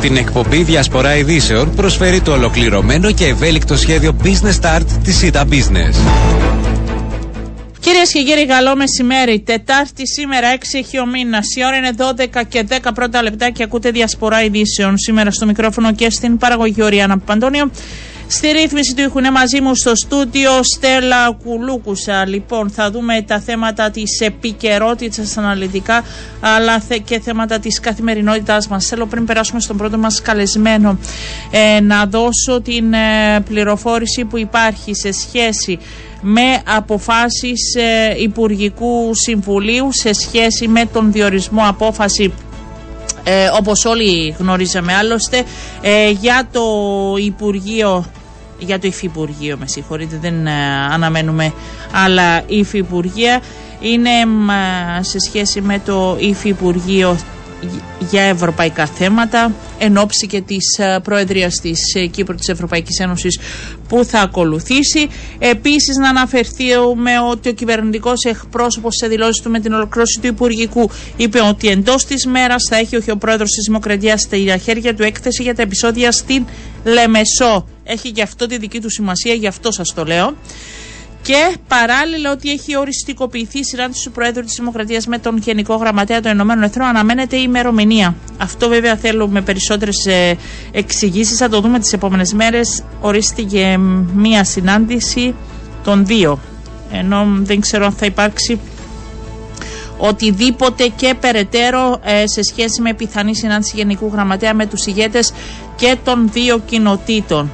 Την εκπομπή Διασπορά Ειδήσεων προσφέρει το ολοκληρωμένο και ευέλικτο σχέδιο Business Start της ΣΥΤΑ Business. Κυρίες και κύριοι, καλό μεσημέρι. Τετάρτη σήμερα, 6 έχει ο μήνας. Η ώρα είναι 12 και 10 πρώτα λεπτά και ακούτε διασπορά ειδήσεων. Σήμερα στο μικρόφωνο και στην παραγωγή Οριάννα Παντώνιο. Στη ρύθμιση του ήχουν μαζί μου στο στούντιο Στέλλα Κουλούκουσα. Λοιπόν, θα δούμε τα θέματα της επικαιρότητας αναλυτικά, αλλά και θέματα της καθημερινότητάς μας. Θέλω πριν περάσουμε στον πρώτο μας καλεσμένο ε, να δώσω την ε, πληροφόρηση που υπάρχει σε σχέση με αποφάσεις ε, Υπουργικού Συμβουλίου σε σχέση με τον διορισμό απόφαση ε, όπως όλοι γνωρίζαμε άλλωστε ε, για το Υπουργείο για το Υφυπουργείο με συγχωρείτε δεν ε, αναμένουμε άλλα Υφυπουργεία είναι σε σχέση με το Υφυπουργείο για ευρωπαϊκά θέματα εν ώψη και της ε, Προεδρίας της ε, Κύπρου της Ευρωπαϊκής Ένωσης που θα ακολουθήσει. Επίσης να αναφερθούμε ότι ο κυβερνητικός εκπρόσωπος σε δηλώσεις του με την ολοκλήρωση του Υπουργικού είπε ότι εντός της μέρας θα έχει ο Πρόεδρος της Δημοκρατίας στα χέρια του έκθεση για τα επεισόδια στην Λεμεσό. Έχει και αυτό τη δική του σημασία, γι' αυτό σας το λέω. Και παράλληλα ότι έχει οριστικοποιηθεί η συνάντηση του Προέδρου της Δημοκρατίας με τον Γενικό Γραμματέα των Ηνωμένων Εθνών, αναμένεται η ημερομηνία. Αυτό βέβαια θέλουμε περισσότερες εξηγήσεις. Θα το δούμε τις επόμενες μέρες. Ορίστηκε μία συνάντηση των δύο. Ενώ δεν ξέρω αν θα υπάρξει οτιδήποτε και περαιτέρω ε, σε σχέση με πιθανή συνάντηση Γενικού Γραμματέα με τους ηγέτες και των δύο κοινοτήτων.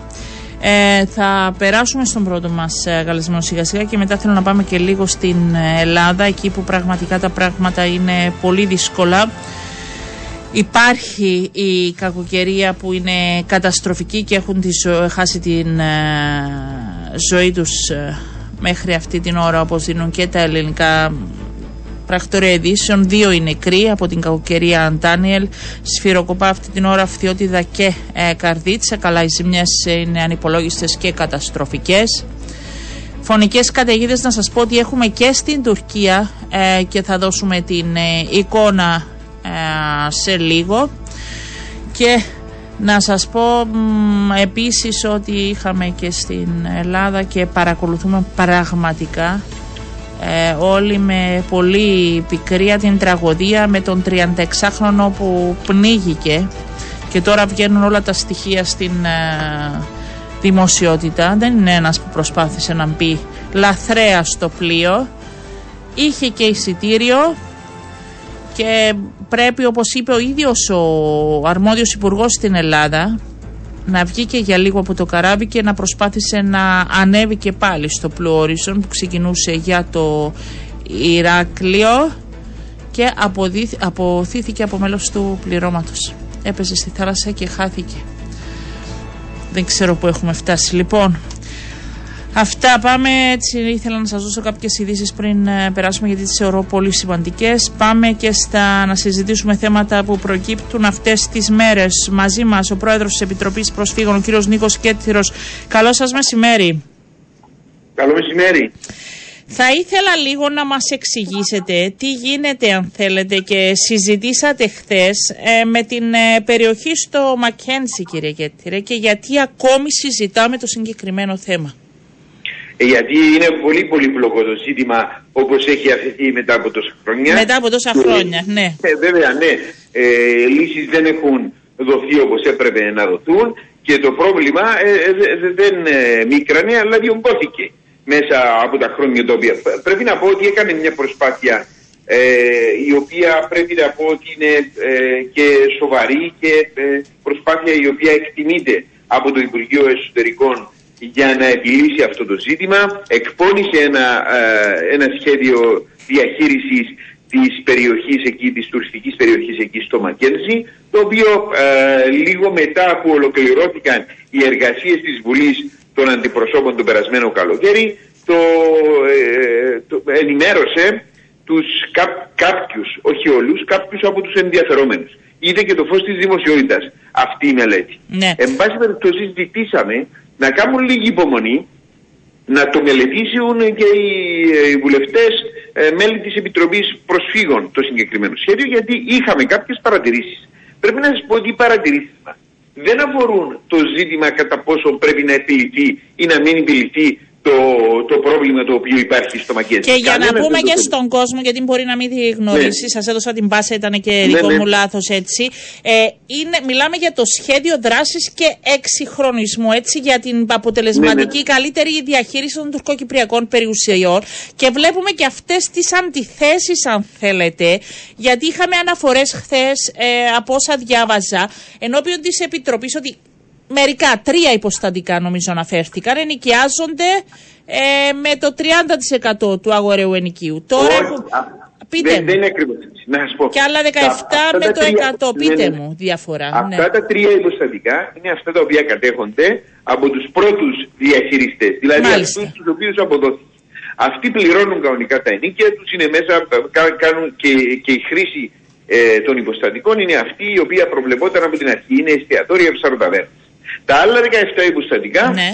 Ε, θα περάσουμε στον πρώτο μας ε, καλεσμένο σιγά σιγά και μετά θέλω να πάμε και λίγο στην ε, Ελλάδα εκεί που πραγματικά τα πράγματα είναι πολύ δύσκολα. Υπάρχει η κακοκαιρία που είναι καταστροφική και έχουν τη χάσει την ζωή τους μέχρι αυτή την ώρα όπως δίνουν και τα ελληνικά Πρακτορία ειδήσεων, δύο είναι νεκροί από την κακοκαιρία Αντάνιελ. Σφυροκοπά αυτή την ώρα Φθιώτιδα και ε, Καρδίτσα. Καλά, οι ζημιές είναι ανυπολόγιστες και καταστροφικές. Φωνικές καταιγίδες να σας πω ότι έχουμε και στην Τουρκία ε, και θα δώσουμε την ε, εικόνα ε, σε λίγο. Και να σας πω επίσης ότι είχαμε και στην Ελλάδα και παρακολουθούμε πραγματικά ε, όλοι με πολύ πικρία την τραγωδία με τον 36χρονο που πνίγηκε και τώρα βγαίνουν όλα τα στοιχεία στην ε, δημοσιότητα. Δεν είναι ένας που προσπάθησε να μπει λαθρέα στο πλοίο. Είχε και εισιτήριο και πρέπει όπως είπε ο ίδιος ο αρμόδιος υπουργός στην Ελλάδα να βγει και για λίγο από το καράβι και να προσπάθησε να ανέβει και πάλι στο Blue που ξεκινούσε για το Ηράκλειο και αποθήθηκε από μέλος του πληρώματος. Έπεσε στη θάλασσα και χάθηκε. Δεν ξέρω που έχουμε φτάσει. Λοιπόν, Αυτά πάμε. Έτσι ήθελα να σας δώσω κάποιες ειδήσεις πριν ε, περάσουμε γιατί τις θεωρώ πολύ σημαντικές. Πάμε και στα να συζητήσουμε θέματα που προκύπτουν αυτές τις μέρες. Μαζί μας ο πρόεδρος της Επιτροπής Προσφύγων, ο κύριος Νίκος Κέτθυρος. Καλό σας μεσημέρι. Καλό μεσημέρι. Θα ήθελα λίγο να μας εξηγήσετε τι γίνεται αν θέλετε και συζητήσατε χθες ε, με την ε, περιοχή στο Μακένσι κύριε Κέτθυρε και γιατί ακόμη συζητάμε το συγκεκριμένο θέμα. Ε, γιατί είναι πολύ πολύ πλοκό το ζήτημα όπως έχει αφαιθεί μετά από τόσα χρόνια. Μετά από τόσα χρόνια, ναι. Ε, βέβαια, ναι. Ε, λύσεις δεν έχουν δοθεί όπως έπρεπε να δοθούν και το πρόβλημα ε, ε δεν μίκρανε αλλά διωγγώθηκε μέσα από τα χρόνια τα οποία πρέπει να πω ότι έκανε μια προσπάθεια ε, η οποία πρέπει να πω ότι είναι και σοβαρή και προσπάθεια η οποία εκτιμείται από το Υπουργείο Εσωτερικών για να επιλύσει αυτό το ζήτημα. Εκπώνησε ένα, ε, ένα σχέδιο διαχείρισης της περιοχής εκεί, της τουριστικής περιοχής εκεί στο Μακένζι, το οποίο ε, λίγο μετά που ολοκληρώθηκαν οι εργασίες της Βουλής των Αντιπροσώπων τον περασμένο καλοκαίρι, το, ε, το ενημέρωσε τους κά, κάποιους, όχι όλους, κάποιους από τους ενδιαφερόμενους. Είδε και το φως της δημοσιότητας αυτή η μελέτη. Ναι. Εν πάση περιπτώσει ζητήσαμε να κάνουν λίγη υπομονή, να το μελετήσουν και οι, ε, οι βουλευτές ε, μέλη της Επιτροπής Προσφύγων το συγκεκριμένο σχέδιο γιατί είχαμε κάποιες παρατηρήσεις. Πρέπει να σας πω ότι οι παρατηρήσεις μας δεν αφορούν το ζήτημα κατά πόσο πρέπει να επιληθεί ή να μην επιληθεί το, το πρόβλημα το οποίο υπάρχει στο Μακέζι. Και για να πούμε και στον κόσμο, γιατί μπορεί να μην τη γνωρίσει, ναι. σας έδωσα την πάσα, ήταν και ναι, δικό ναι. μου λάθος έτσι. Ε, είναι, μιλάμε για το σχέδιο δράσης και εξυγχρονισμού, έτσι, για την αποτελεσματική ναι, καλύτερη διαχείριση των τουρκοκυπριακών περιουσιών. Και βλέπουμε και αυτές τις αντιθέσεις, αν θέλετε, γιατί είχαμε αναφορές χθες ε, από όσα διάβαζα ενώπιον της Επιτροπής ότι μερικά, τρία υποστατικά νομίζω αναφέρθηκαν, ενοικιάζονται ε, με το 30% του αγοραίου ενοικίου. Τώρα που... Πείτε δεν, δεν είναι ακριβώς έτσι. Να σας πω. Και άλλα 17 με το 100. Πείτε ναι, ναι. μου διαφορά. Αυτά ναι. τα τρία υποστατικά είναι αυτά τα οποία κατέχονται από τους πρώτους διαχειριστές. Δηλαδή αυτούς τους οποίους αποδόθηκε. Αυτοί πληρώνουν κανονικά τα ενίκια τους, είναι μέσα, κάνουν και, και η χρήση ε, των υποστατικών είναι αυτή η οποία προβλεπόταν από την αρχή. Είναι εστιατόρια ψαροταβέρνε. Τα άλλα 17 υποστατικά ναι.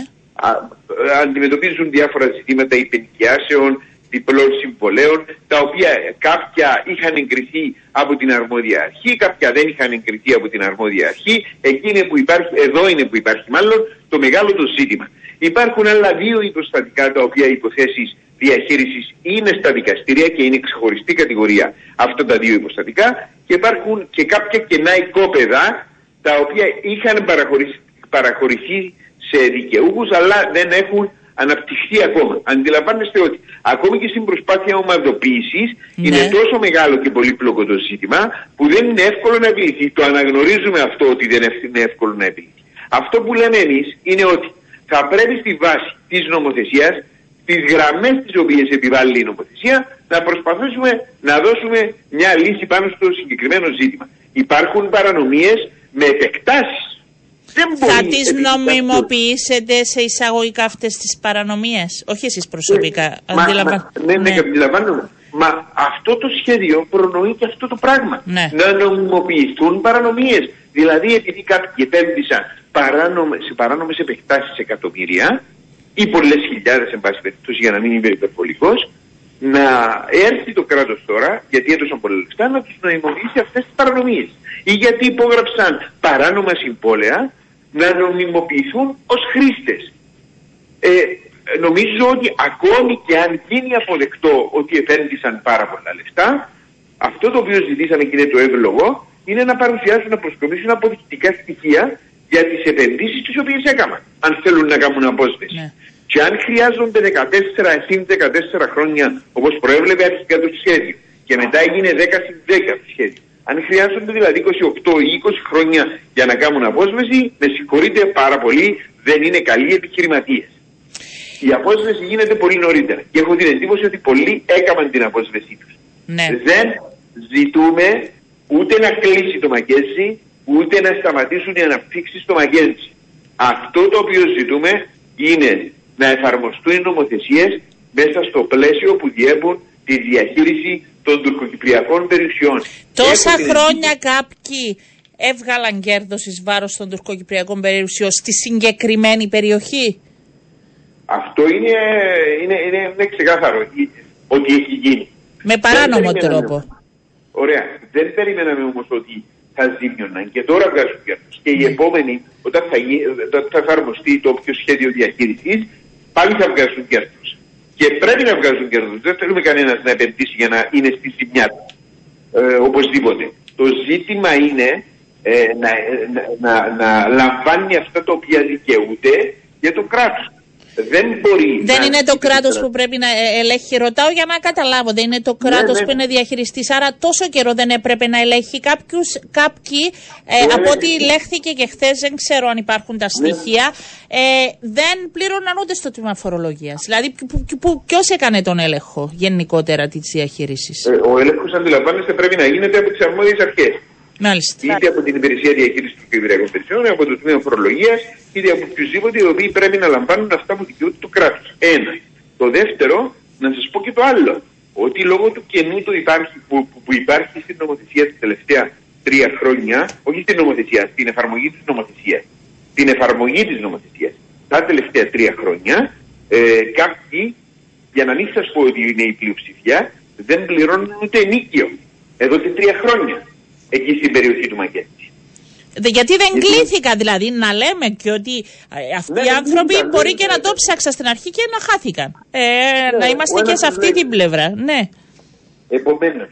αντιμετωπίζουν διάφορα ζητήματα υπενικιάσεων, διπλών συμβολέων, τα οποία κάποια είχαν εγκριθεί από την αρμόδια αρχή, κάποια δεν είχαν εγκριθεί από την αρμόδια αρχή. Εκεί που υπάρχει, εδώ είναι που υπάρχει μάλλον το μεγάλο το ζήτημα. Υπάρχουν άλλα δύο υποστατικά τα οποία υποθέσεις διαχείρισης είναι στα δικαστήρια και είναι ξεχωριστή κατηγορία αυτά τα δύο υποστατικά και υπάρχουν και κάποια κενά οικόπεδα τα οποία είχαν παραχωρήσει παραχωρηθεί σε δικαιούχους, αλλά δεν έχουν αναπτυχθεί ακόμα. Αντιλαμβάνεστε ότι ακόμη και στην προσπάθεια ομαδοποίησης ναι. είναι τόσο μεγάλο και πολύπλοκο το ζήτημα που δεν είναι εύκολο να επιληθεί. Το αναγνωρίζουμε αυτό ότι δεν είναι εύκολο να επιληθεί. Αυτό που λέμε εμείς είναι ότι θα πρέπει στη βάση της νομοθεσίας, τι γραμμές τις οποίες επιβάλλει η νομοθεσία, να προσπαθήσουμε να δώσουμε μια λύση πάνω στο συγκεκριμένο ζήτημα. Υπάρχουν παρανομίες με επεκτάσεις θα τις νομιμοποιήσετε σε εισαγωγικά αυτές τις παρανομίες, όχι εσείς προσωπικά. Μα, ναι, ναι, ναι, αντιλαμβάνομαι. Μα αυτό το σχέδιο προνοεί και αυτό το πράγμα. Ναι. Να νομιμοποιηθούν παρανομίες. Δηλαδή, επειδή κάποιοι επένδυσαν παράνομες, σε παράνομες επεκτάσεις εκατομμύρια ή πολλές χιλιάδες, εν πάση περιπτώσει, για να μην είμαι υπερβολικός, να έρθει το κράτος τώρα, γιατί έδωσαν πολλά λεφτά, να τους νομιμοποιήσει αυτές τις παρανομίες. Ή γιατί υπόγραψαν παράνομα συμβόλαια να νομιμοποιηθούν ως χρήστες. Ε, νομίζω ότι ακόμη και αν γίνει αποδεκτό ότι επένδυσαν πάρα πολλά λεφτά, αυτό το οποίο ζητήσαμε και είναι το εύλογο, είναι να παρουσιάσουν, να προσκομίσουν αποδεικτικά στοιχεία για τις επενδύσεις τις οποίες έκαναν, αν θέλουν να κάνουν απόσβεση. Ναι. Και αν χρειάζονται 14 συν 14 χρόνια, όπως προέβλεπε αρχικά το σχέδιο, και μετά έγινε 10 συν 10 το σχέδιο, αν χρειάζονται δηλαδή 28 ή 20 χρόνια για να κάνουν απόσβεση, με συγχωρείτε πάρα πολύ, δεν είναι καλοί επιχειρηματίες. Η απόσβεση γίνεται πολύ νωρίτερα. Και έχω την εντύπωση ότι πολλοί έκαναν την απόσβεσή τους. Ναι. Δεν ζητούμε ούτε να κλείσει το μαγκέζι, ούτε να σταματήσουν οι αναπτύξεις στο μαγκέζι. Αυτό το οποίο ζητούμε είναι να εφαρμοστούν οι νομοθεσίες μέσα στο πλαίσιο που διέπουν τη διαχείριση των τουρκοκυπριακών περιουσιών. Τόσα χρόνια κάποιοι έβγαλαν κέρδος εις βάρος των τουρκοκυπριακών περιουσιών στη συγκεκριμένη περιοχή; Αυτό είναι, είναι, είναι, είναι ξεκάθαρο ότι έχει γίνει. Με παράνομο τρόπο. Ωραία. Δεν περιμέναμε όμως ότι θα ζήμιωναν και τώρα βγάζουν κέρδος. Και οι ναι. επόμενοι, όταν θα, όταν θα εφαρμοστεί το όποιο σχέδιο διαχείρισης, πάλι θα βγάζουν κέρδος και πρέπει να βγάζουν κέρδος. Δεν θέλουμε κανένας να επενδύσει για να είναι στη ζημιά του. Ε, οπωσδήποτε. Το ζήτημα είναι ε, να, να, να, λαμβάνει αυτά τα οποία δικαιούται για το κράτος. Δεν μπορεί. Δεν είναι το κράτος που πρέπει να ε, ελέγχει. Ρωτάω για να καταλάβω. Δεν είναι το κράτος ναι, ναι. που είναι διαχειριστής. Άρα τόσο καιρό δεν έπρεπε να ελέγχει κάποιους. Κάποιοι, ε, ναι, από ό,τι λέχθηκε και χθες, δεν ξέρω αν υπάρχουν τα στοιχεία, ε, δεν πλήρωναν ούτε στο τμήμα φορολογίας. Δηλαδή, ποιος έκανε τον έλεγχο γενικότερα της διαχείρισης; Ε, ο έλεγχος, αντιλαμβάνεστε, πρέπει να γίνεται από τις αρμόδιες αρχές. Μάλιστα. Είτε από την υπηρεσία διαχείρισης του Κυπριακών Περιουσιών, από το τμήμα φορολογίας, είτε από οποιουσδήποτε οι οποίοι πρέπει να λαμβάνουν αυτά που δικαιούνται του κράτου. Ένα. Το δεύτερο, να σας πω και το άλλο. Ότι λόγω του κενού του υπάρχει, που, που, υπάρχει στην νομοθεσία τα τελευταία τρία χρόνια, όχι στην νομοθεσία, στην εφαρμογή της νομοθεσίας. Την εφαρμογή της νομοθεσίας. Τα τελευταία τρία χρόνια, ε, κάποιοι, για να μην σας πω ότι είναι η πλειοψηφία, δεν πληρώνουν ούτε νίκιο. Εδώ και τρία χρόνια εκεί στην περιοχή του Μαγκέτη. Γιατί δεν κλήθηκα δηλαδή να λέμε και ότι ε, αυτοί Ναι, οι δεν άνθρωποι κλήθηκαν, μπορεί δεν και να είναι. το ψάξα στην αρχή και να χάθηκαν. Ε, να ο είμαστε και ένας σε αυτή λέει- την πλευρά. Ναι. Επομένως,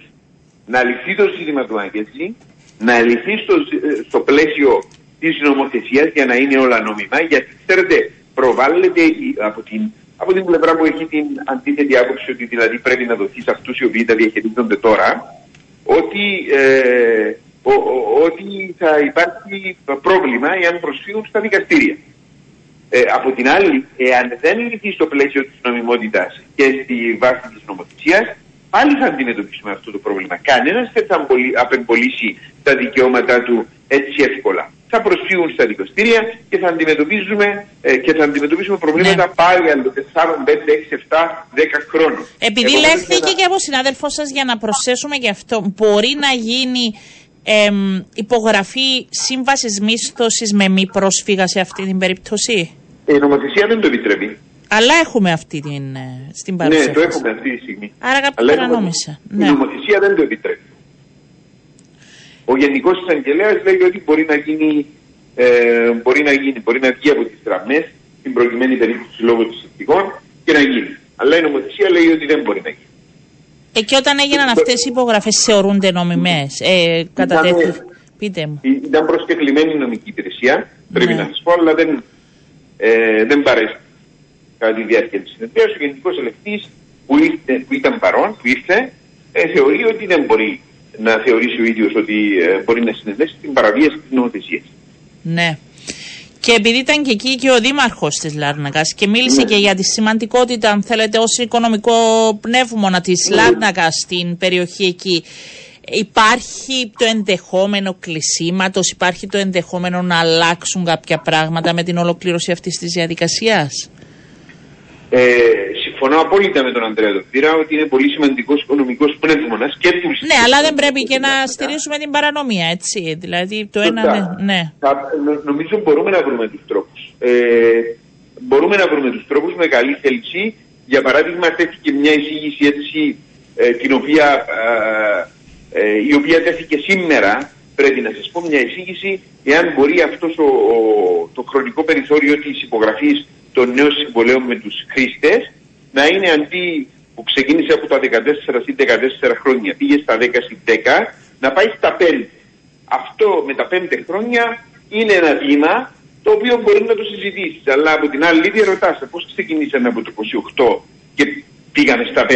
να λυθεί το ζήτημα του Άγγελση, να λυθεί στο, ε, στο πλαίσιο της νομοθεσίας για να είναι όλα νόμιμα, γιατί ξέρετε, προβάλλεται η- από την, από την πλευρά που έχει την αντίθετη άποψη ότι δηλαδή πρέπει να δοθεί σε αυτούς οι οποίοι τα διαχειρίζονται τώρα, ότι, ε, ο, ο- ότι θα υπάρχει πρόβλημα εάν προσφύγουν στα δικαστήρια. Ε, από την άλλη, εάν δεν λυθεί στο πλαίσιο της νομιμότητας και στη βάση της νομοθεσίας, πάλι θα αντιμετωπίσουμε αυτό το πρόβλημα. Κανένας δεν θα αμπολι- απεμπολίσει τα δικαιώματά του έτσι εύκολα. Θα προσφύγουν στα δικαστήρια και θα αντιμετωπίζουμε, ε, και θα αντιμετωπίσουμε προβλήματα Ναι. πάλι άλλο 4, 5, 6, 7, 10 χρόνων. Επειδή Επομένως, λέχθηκε ένα- και από συνάδελφό σας για να προσθέσουμε και αυτό, μπορεί να γίνει εμ, υπογραφή σύμβασης μίσθωσης με μη πρόσφυγα σε αυτή την περίπτωση; Ε, Η νομοθεσία δεν το επιτρέπει. Αλλά έχουμε αυτή την, ε, στην Ναι, παρουσία. το σας. έχουμε αυτή τη στιγμή. Άρα κάποιο Αλλά η παρανόμησα. νομο- Ναι. Η νομοθεσία δεν το επιτρέπει. Ο Γενικός Εισαγγελέας λέει ότι μπορεί να γίνει, ε, μπορεί να γίνει, μπορεί να βγει από τις γραμμές στην προκειμένη περίπτωση λόγω των συνθηκών και να γίνει. Αλλά η νομοθεσία λέει ότι δεν μπορεί να γίνει. Ε, και όταν έγιναν αυτές οι υπογραφές, θεωρούνται νομιμές. Ε, κατατέθη. Ήτανε- Πείτε μου. Η- Ήταν προσκεκλημένη η νομική υπηρεσία, πρέπει Ναι. να σας πω, αλλά δεν, ε, δεν παρέστη. Κατά τη διάρκεια της συνεδρίας, ο Γενικός Ελεκτής που, ήρθε- που ήταν παρόν, που ήρθε, ε, θεωρεί ότι δεν μπορεί να θεωρήσει ο ίδιος ότι ε, μπορεί να συνενέσει την παραβίαση της νομοθεσίας. Ναι. Και επειδή ήταν και εκεί και ο δήμαρχος της Λάρνακας και μίλησε Ναι. και για τη σημαντικότητα, αν θέλετε, ως οικονομικό πνεύμονα της Ναι. Λάρνακας στην περιοχή εκεί, υπάρχει το ενδεχόμενο κλεισίματος, υπάρχει το ενδεχόμενο να αλλάξουν κάποια πράγματα με την ολοκλήρωση αυτής της διαδικασίας; Ε, συμφωνώ απόλυτα με τον Ανδρέα Δοφύρα ότι είναι πολύ σημαντικός οικονομικός πνεύμονας και του. Ναι, αλλά δεν πρέπει και να στηρίζουμε την παρανομία, έτσι. Δηλαδή το ένα, Σωστά. ναι. ναι. Θα- νο- νομίζω μπορούμε να βρούμε τους τρόπους. Ε, μπορούμε να βρούμε τους τρόπους με καλή θέληση. Για παράδειγμα, τέθηκε μια εισήγηση έτσι, ε, την οποία, ε, ε, η οποία τέθηκε σήμερα, πρέπει να σας πω, μια εισήγηση, εάν μπορεί αυτός ο, ο- το χρονικό περιθώριο της υπογραφής των νέων συμβολέων με τους χρήστες να είναι αντί που ξεκίνησε από τα 14 συν 14 χρόνια, πήγε στα 10 συν 10, να πάει στα 5. Αυτό με τα 5 χρόνια είναι ένα βήμα το οποίο μπορεί να το συζητήσεις. Αλλά από την άλλη, ήδη ρωτάσαι πώς ξεκινήσαμε από το 28 και πήγαμε στα 5.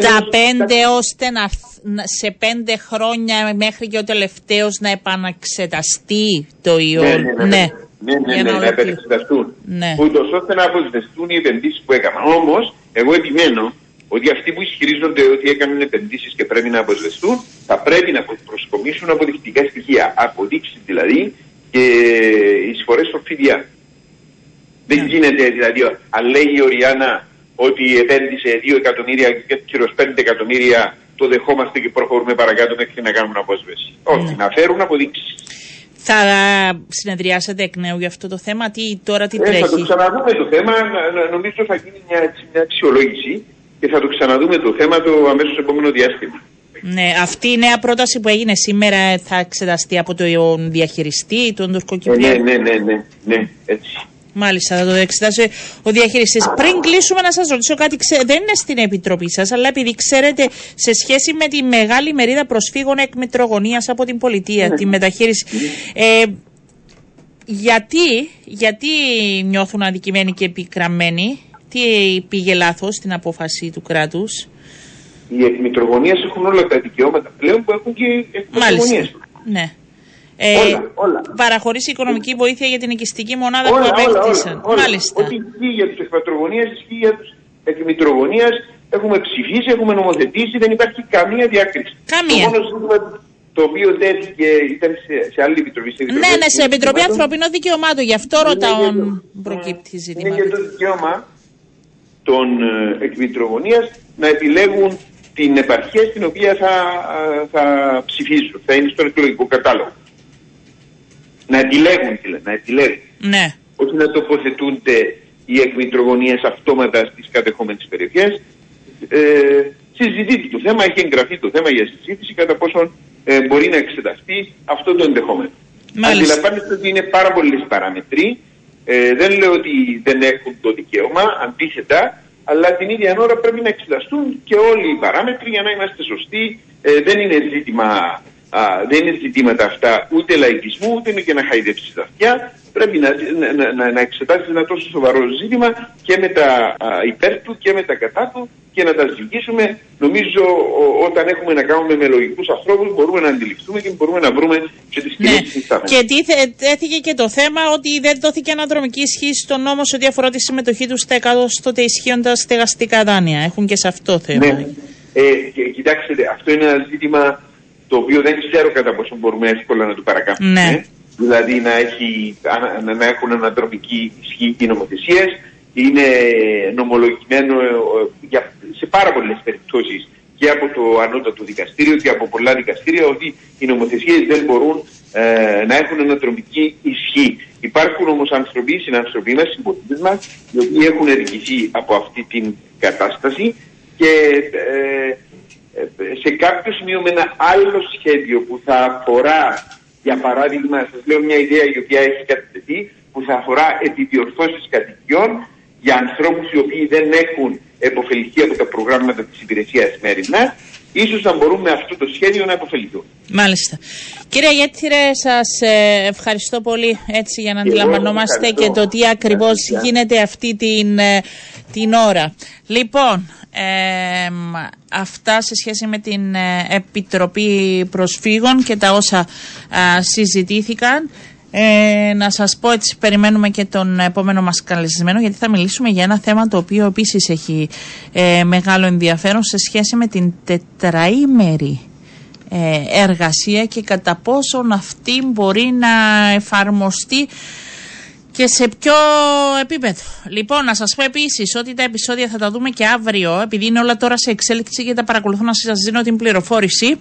Στα πέντε ώστε να, να- σε πέντε χρόνια μέχρι και ο τελευταίος να επαναξεταστεί το ιό. Ναι, ναι, ναι, ναι, ναι, ναι, Για ναι, να ολοκληρω- επεξεργαστούν. Ναι. Ούτως ώστε να αποσβεστούν οι επενδύσεις που έκαναν. Όμως, εγώ επιμένω ότι αυτοί που ισχυρίζονται ότι έκαναν επενδύσεις και πρέπει να αποσβεστούν, θα πρέπει να προσκομίσουν αποδεικτικά στοιχεία. Αποδείξεις δηλαδή και εισφορές στο ΦΠΑ. Ναι. Δεν γίνεται δηλαδή, αν λέει η Οριάννα ότι επένδυσε 2 εκατομμύρια και κύριο 5 εκατομμύρια, το δεχόμαστε και προχωρούμε παρακάτω μέχρι να κάνουμε απόσβεση. Όχι, Ναι. να φέρουν αποδείξεις. Θα συνεδριάσετε εκ νέου για αυτό το θέμα, τι τώρα τι Ε, θα το τρέχει; ξαναδούμε το θέμα. να- να- Νομίζω θα γίνει μια, έτσι, μια αξιολόγηση και θα το ξαναδούμε το θέμα το αμέσως επόμενο διάστημα. Ναι, αυτή η νέα πρόταση που έγινε σήμερα ε, θα εξεταστεί από τον διαχειριστή, τον Ε, Τουρκοκυπριακό. ναι, ναι, ναι, ναι, ναι, έτσι. Μάλιστα, θα το εξετάσει ο διαχειριστής. Πριν κλείσουμε, να σας ρωτήσω κάτι. Ξέ- δεν είναι στην επιτροπή σας, αλλά επειδή ξέρετε, σε σχέση με τη μεγάλη μερίδα προσφύγων εκ μητρογωνίας από την πολιτεία, τη μεταχείριση. Ε, γιατί, γιατί νιώθουν αδικημένοι και επικραμμένοι, τι πήγε λάθος στην απόφαση του κράτους; Οι εκμητρογωνίε έχουν όλα τα δικαιώματα πλέον που έχουν και οι εκμητρογωνίε. Μάλιστα. Ναι. Ε, Όλα, όλα. Παραχωρήσει οικονομική βοήθεια για την οικιστική μονάδα που Όλα, όλα, απέκτησαν. όλα, όλα. Μάλιστα. Ό,τι ισχύει για του εκμητρογωνίε ισχύει για του εκμητρογωνίε. Έχουμε ψηφίσει, έχουμε νομοθετήσει, δεν υπάρχει καμία διάκριση. Καμία. Το μόνο ζήτημα το οποίο τέθηκε ήταν σε, σε άλλη επιτροπή. σε Ναι, ναι, σε Επιτροπή Δικαιωμάτων. Ανθρωπίνων Δικαιωμάτων. Γι' αυτό Είναι ρωτάω για αν το- προκύπτει Είναι ζήτημα. και το δικαίωμα των ε, εκμητρογωνίας να επιλέγουν την επαρχία στην οποία θα, ε, θα ψηφίζουν, θα είναι στον εκλογικό κατάλογο. Να επιλέγουν, δηλαδή, να επιλέγουν. Ναι. Όχι να τοποθετούνται οι εκμητρογωνίες αυτόματα στις κατεχόμενες περιοχές. Ε, συζητείται το θέμα, έχει εγγραφεί το θέμα για συζήτηση κατά πόσον ε, μπορεί να εξεταστεί αυτό το ενδεχόμενο. Μάλιστα. Αντιλαμβάνεστε ότι είναι πάρα πολλέ παράμετροι. Ε, δεν λέω ότι δεν έχουν το δικαίωμα, αντίθετα, αλλά την ίδια ώρα πρέπει να εξεταστούν και όλοι οι παράμετροι για να είμαστε σωστοί. Ε, δεν είναι ζήτημα Α, δεν είναι ζητήματα αυτά ούτε λαϊκισμού, ούτε είναι και να χαϊδεύσει τα αυτιά. Πρέπει να, να, να, να εξετάσεις ένα τόσο σοβαρό ζήτημα και με τα α, υπέρ του και με τα κατά του και να τα ζητήσουμε. Νομίζω ο, όταν έχουμε να κάνουμε με λογικούς ανθρώπους μπορούμε να αντιληφθούμε και μπορούμε να βρούμε και τις κοινές ναι. Και τέθηκε και το θέμα ότι δεν δόθηκε αναδρομική ισχύ στον νόμο σε ό,τι αφορά τη συμμετοχή του στα εκατόστοτε ισχύοντα στεγαστικά δάνεια. Έχουν και σε αυτό θέμα. Ναι. Ε, κοιτάξτε, αυτό είναι ένα ζήτημα το οποίο δεν ξέρω κατά πόσο μπορούμε εύκολα να το παρακάμψουμε. Ναι. Δηλαδή να, έχει, να, να έχουν αναδρομική ισχύ οι νομοθεσίες. Είναι νομολογημένο ε, σε πάρα πολλές περιπτώσεις και από το ανώτατο δικαστήριο και από πολλά δικαστήρια ότι οι νομοθεσίες δεν μπορούν ε, να έχουν αναδρομική ισχύ. Υπάρχουν όμως άνθρωποι, συνανθρωποί μας, συμπολίτε μας, οι οποίοι έχουν ειδικηθεί από αυτή την κατάσταση και ε, σε κάποιο σημείο με ένα άλλο σχέδιο που θα αφορά, για παράδειγμα, σας λέω μια ιδέα η οποία έχει κατατεθεί, που θα αφορά επιδιορθώσεις κατοικιών για ανθρώπους οι οποίοι δεν έχουν επωφεληθεί από τα προγράμματα της υπηρεσίας Μέρινας, ίσως θα μπορούμε αυτό το σχέδιο να επωφεληθούν. Μάλιστα. Κύριε Γέτηρε, σας ε, ευχαριστώ πολύ έτσι για να αντιλαμβανόμαστε και το τι ακριβώς γίνεται αυτή την, ε, την ώρα. Λοιπόν, αυτά σε σχέση με την ε, Επιτροπή Προσφύγων και τα όσα συζητήθηκαν. Ε, να σας πω έτσι περιμένουμε και τον επόμενο μας καλεσμένο γιατί θα μιλήσουμε για ένα θέμα το οποίο επίσης έχει ε, μεγάλο ενδιαφέρον σε σχέση με την τετραήμερη εργασία και κατά πόσον αυτή μπορεί να εφαρμοστεί και σε ποιο επίπεδο; Λοιπόν, να σας πω επίσης ότι τα επεισόδια θα τα δούμε και αύριο, επειδή είναι όλα τώρα σε εξέλιξη και τα παρακολουθώ να σας δίνω την πληροφόρηση.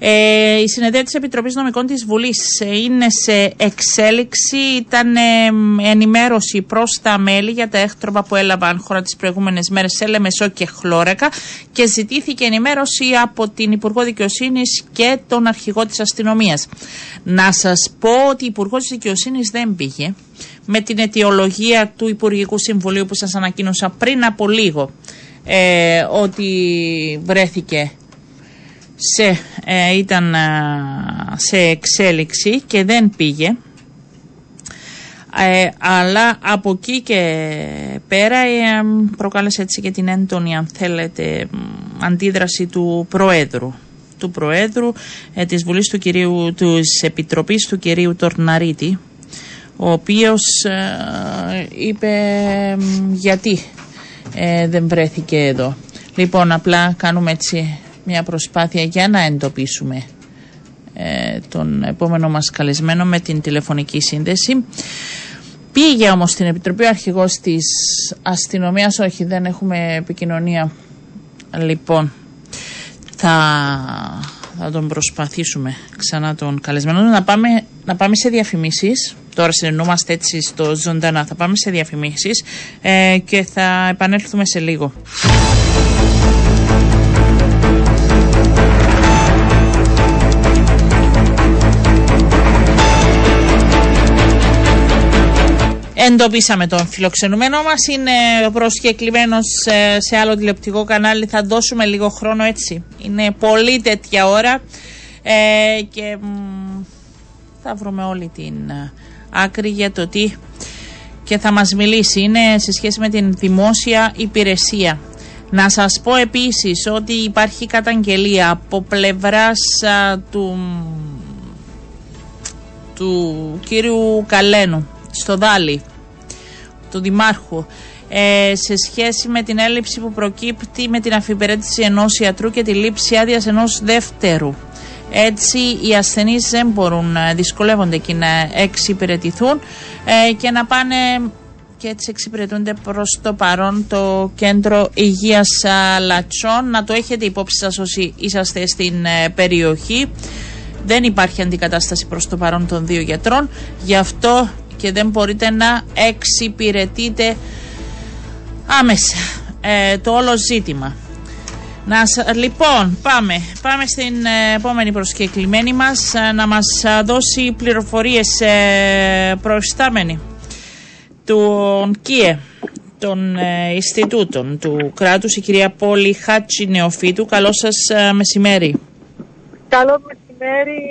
Ε, η συνεδρία της Επιτροπής Νομικών της Βουλής ε, είναι σε εξέλιξη. Ήταν ε, ενημέρωση προς τα μέλη για τα έκτροπα που έλαβαν χώρα τις προηγούμενες μέρες σε Λεμεσό και Χλώρεκα και ζητήθηκε ενημέρωση από την Υπουργό Δικαιοσύνης και τον Αρχηγό της Αστυνομίας. Να σας πω ότι η Υπουργό της Δικαιοσύνης δεν πήγε με την αιτιολογία του Υπουργικού Συμβουλίου που σας ανακοίνωσα πριν από λίγο ε, ότι βρέθηκε σε, ε, ήταν ε, σε εξέλιξη και δεν πήγε. Ε, αλλά από εκεί και πέρα προκάλεσε έτσι και την έντονη αν θέλετε αντίδραση του Προέδρου. Του Προέδρου της Βουλής του κυρίου, της Επιτροπής του κυρίου Τορναρίτη ο οποίος ε, είπε γιατί ε, δεν βρέθηκε εδώ. Λοιπόν, απλά κάνουμε έτσι μια προσπάθεια για να εντοπίσουμε ε, τον επόμενο μας καλεσμένο με την τηλεφωνική σύνδεση. Πήγε όμως στην Επιτροπή ο αρχηγός της αστυνομίας, όχι δεν έχουμε επικοινωνία. Λοιπόν, θα, θα τον προσπαθήσουμε ξανά τον καλεσμένο να πάμε, να πάμε σε διαφημίσεις. Τώρα συνεννούμαστε έτσι στο ζωντανά. Θα πάμε σε διαφημίσεις ε, και θα επανέλθουμε σε λίγο. Εντοπίσαμε τον φιλοξενουμένο μας, είναι προσκεκλημένος σε άλλο τηλεοπτικό κανάλι, θα δώσουμε λίγο χρόνο έτσι. Είναι πολύ τέτοια ώρα ε, και θα βρούμε όλη την άκρη για το τι και θα μας μιλήσει. Είναι σε σχέση με την δημόσια υπηρεσία. Να σας πω επίσης ότι υπάρχει καταγγελία από πλευράς του, του κύριου Καλένου στο Δάλι, του Δημάρχου, ε, σε σχέση με την έλλειψη που προκύπτει με την αφιπερέτηση ενός ιατρού και τη λήψη άδειας ενός δεύτερου. Έτσι οι ασθενείς δεν μπορούν να δυσκολεύονται και να εξυπηρετηθούν ε, και να πάνε και έτσι εξυπηρετούνται προς το παρόν το κέντρο υγείας Λατσών. Να το έχετε υπόψη σας όσοι είσαστε στην ε, περιοχή. Δεν υπάρχει αντικατάσταση προς το παρόν των δύο γιατρών. Γι' αυτό και δεν μπορείτε να εξυπηρετείτε άμεσα ε, το όλο ζήτημα. Να, λοιπόν, πάμε. Πάμε στην ε, επόμενη προσκεκλημένη μας ε, να μας ε, δώσει πληροφορίες ε, προϊστάμενοι του ΚΙΕ των ε, Ινστιτούτων του κράτους, η κυρία Πόλη Χάτσι Νεοφίτου. Καλό σας μεσημέρι. Καλό μεσημέρι.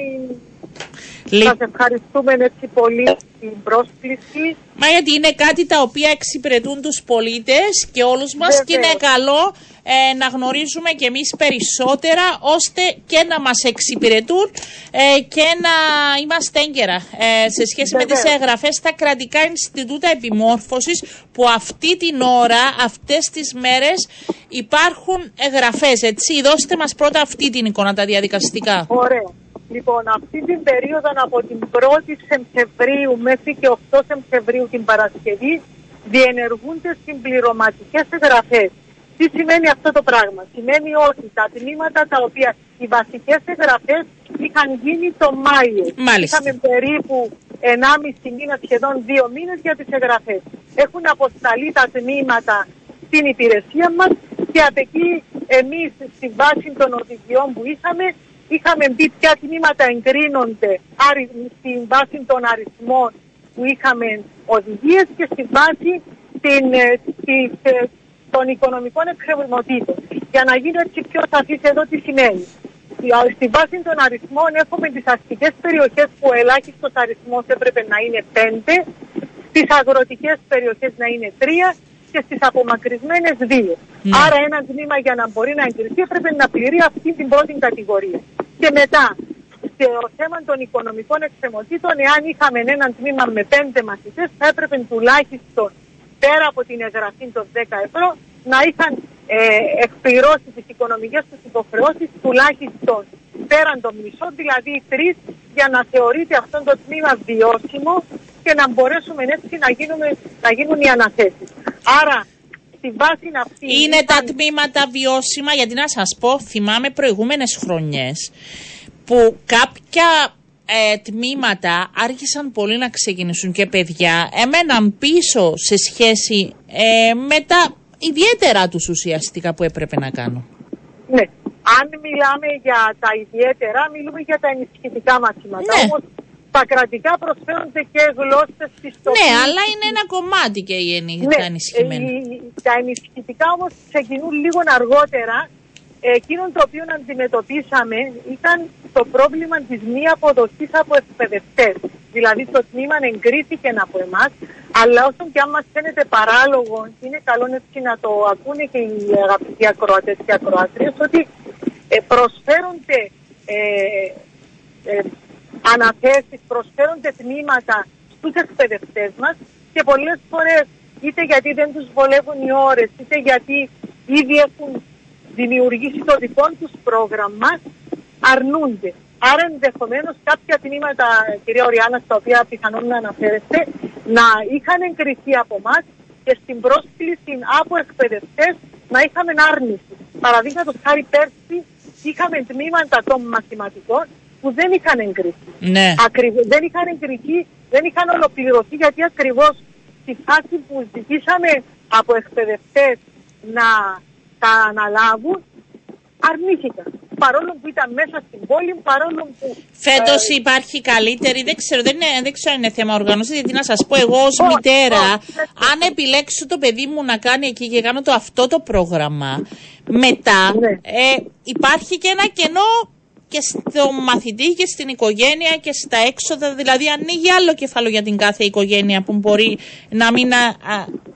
Λι... Σας ευχαριστούμε έτσι πολύ την πρόσκληση. Μα γιατί είναι κάτι τα οποία εξυπηρετούν τους πολίτες και όλους μας και είναι καλό ε, να γνωρίζουμε και εμείς περισσότερα ώστε και να μας εξυπηρετούν ε, και να είμαστε έγκαιρα ε, σε σχέση με τις εγγραφές στα κρατικά Ινστιτούτα Επιμόρφωσης που αυτή την ώρα, αυτές τις μέρες υπάρχουν εγγραφές, έτσι. Δώστε μας πρώτα αυτή την εικόνα, τα διαδικαστικά. Ωραία. Λοιπόν, αυτή την περίοδο από την 1η Σεπτεμβρίου μέχρι και 8 Σεπτεμβρίου την Παρασκευή διενεργούνται συμπληρωματικές εγγραφές. Τι σημαίνει αυτό το πράγμα; Σημαίνει ότι τα τμήματα τα οποία οι βασικές εγγραφές είχαν γίνει το Μάιο. Μάλιστα. Είχαμε περίπου 1,5 μήνα, σχεδόν 2 μήνες για τις εγγραφές. Έχουν αποσταλεί τα τμήματα στην υπηρεσία μας και από εκεί εμείς στη βάση των οδηγιών που είχαμε είχαμε μπει ποια τμήματα εγκρίνονται στην βάση των αριθμών που είχαμε οδηγίες και στη βάση την, ε, της, ε, των οικονομικών εκκρεμωτήτων. Για να γίνω έτσι πιο σαφής εδώ τι σημαίνει. Στη βάση των αριθμών έχουμε τις αστικές περιοχές που ο ελάχιστος αριθμός έπρεπε να είναι 5, στις αγροτικές περιοχές να είναι 3 και στις απομακρυσμένες 2. Ναι. Άρα ένα τμήμα για να μπορεί να εγκριθεί έπρεπε να πληρεί αυτή την πρώτη κατηγορία. Και μετά, στο θέμα των οικονομικών εξεμοτήτων, εάν είχαμε ένα τμήμα με 5 μαθητές, θα έπρεπε τουλάχιστον πέρα από την εγγραφή των 10 ευρώ να είχαν ε, εκπληρώσει τις οικονομικές τους υποχρεώσεις τουλάχιστον πέραν των μισών, δηλαδή τρεις, για να θεωρείται αυτό το τμήμα βιώσιμο και να μπορέσουμε έτσι να, γίνουμε, να γίνουν οι αναθέσεις. Άρα, στη βάση αυτή... Είναι τα τμήματα βιώσιμα, γιατί να σας πω, θυμάμαι προηγούμενες χρονιές που κάποια ε, τμήματα άρχισαν πολύ να ξεκινήσουν και παιδιά έμεναν πίσω σε σχέση ε, με τα ιδιαίτερα τους ουσιαστικά που έπρεπε να κάνουν. Ναι. Αν μιλάμε για τα ιδιαίτερα, μιλούμε για τα ενισχυτικά μαθήματα. Ναι. Όμως τα κρατικά προσφέρονται και γλώσσες πιστοποίησης. Ναι, αλλά είναι ένα κομμάτι και οι ενι... ναι. τα ενισχυμένα. τα ενισχυτικά όμως ξεκινούν λίγο αργότερα Εκείνο το οποίο αντιμετωπίσαμε ήταν το πρόβλημα της μη αποδοχής από εκπαιδευτές. Δηλαδή το τμήμα εγκρίθηκε από εμάς, αλλά όσο και αν μας φαίνεται παράλογο, είναι καλό έτσι να το ακούνε και οι αγαπητοί ακροατές και ακροάτριες, ότι ε, προσφέρονται ε, ε, αναθέσεις, προσφέρονται τμήματα στους εκπαιδευτές μας και πολλές φορές είτε γιατί δεν τους βολεύουν οι ώρες, είτε γιατί ήδη έχουν δημιουργήσει το δικό τους πρόγραμμα αρνούνται. Άρα ενδεχομένως κάποια τμήματα, κυρία Οριάννα, στα οποία πιθανόν να αναφέρεστε, να είχαν εγκριθεί από εμάς και στην πρόσκληση από εκπαιδευτές να είχαμε άρνηση. Παραδείγματος χάρη πέρσι είχαμε τμήματα των μαθηματικών που δεν είχαν εγκριθεί. Ναι. δεν είχαν εγκριθεί, δεν είχαν ολοκληρωθεί γιατί ακριβώς στη φάση που ζητήσαμε από εκπαιδευτές να τα αναλάβουν, αρνήθηκαν. Παρόλο που ήταν μέσα στην πόλη, παρόλο που. Φέτος ε, υπάρχει καλύτερη, δεν ξέρω, δεν, είναι, δεν ξέρω αν είναι θέμα οργάνωσης, γιατί να σας πω εγώ ως μητέρα, αν επιλέξω το παιδί μου να κάνει εκεί και κάνω το αυτό το πρόγραμμα, μετά ναι. ε, υπάρχει και ένα κενό και στο μαθητή και στην οικογένεια και στα έξοδα. Δηλαδή ανοίγει άλλο κεφάλαιο για την κάθε οικογένεια που μπορεί να μην α,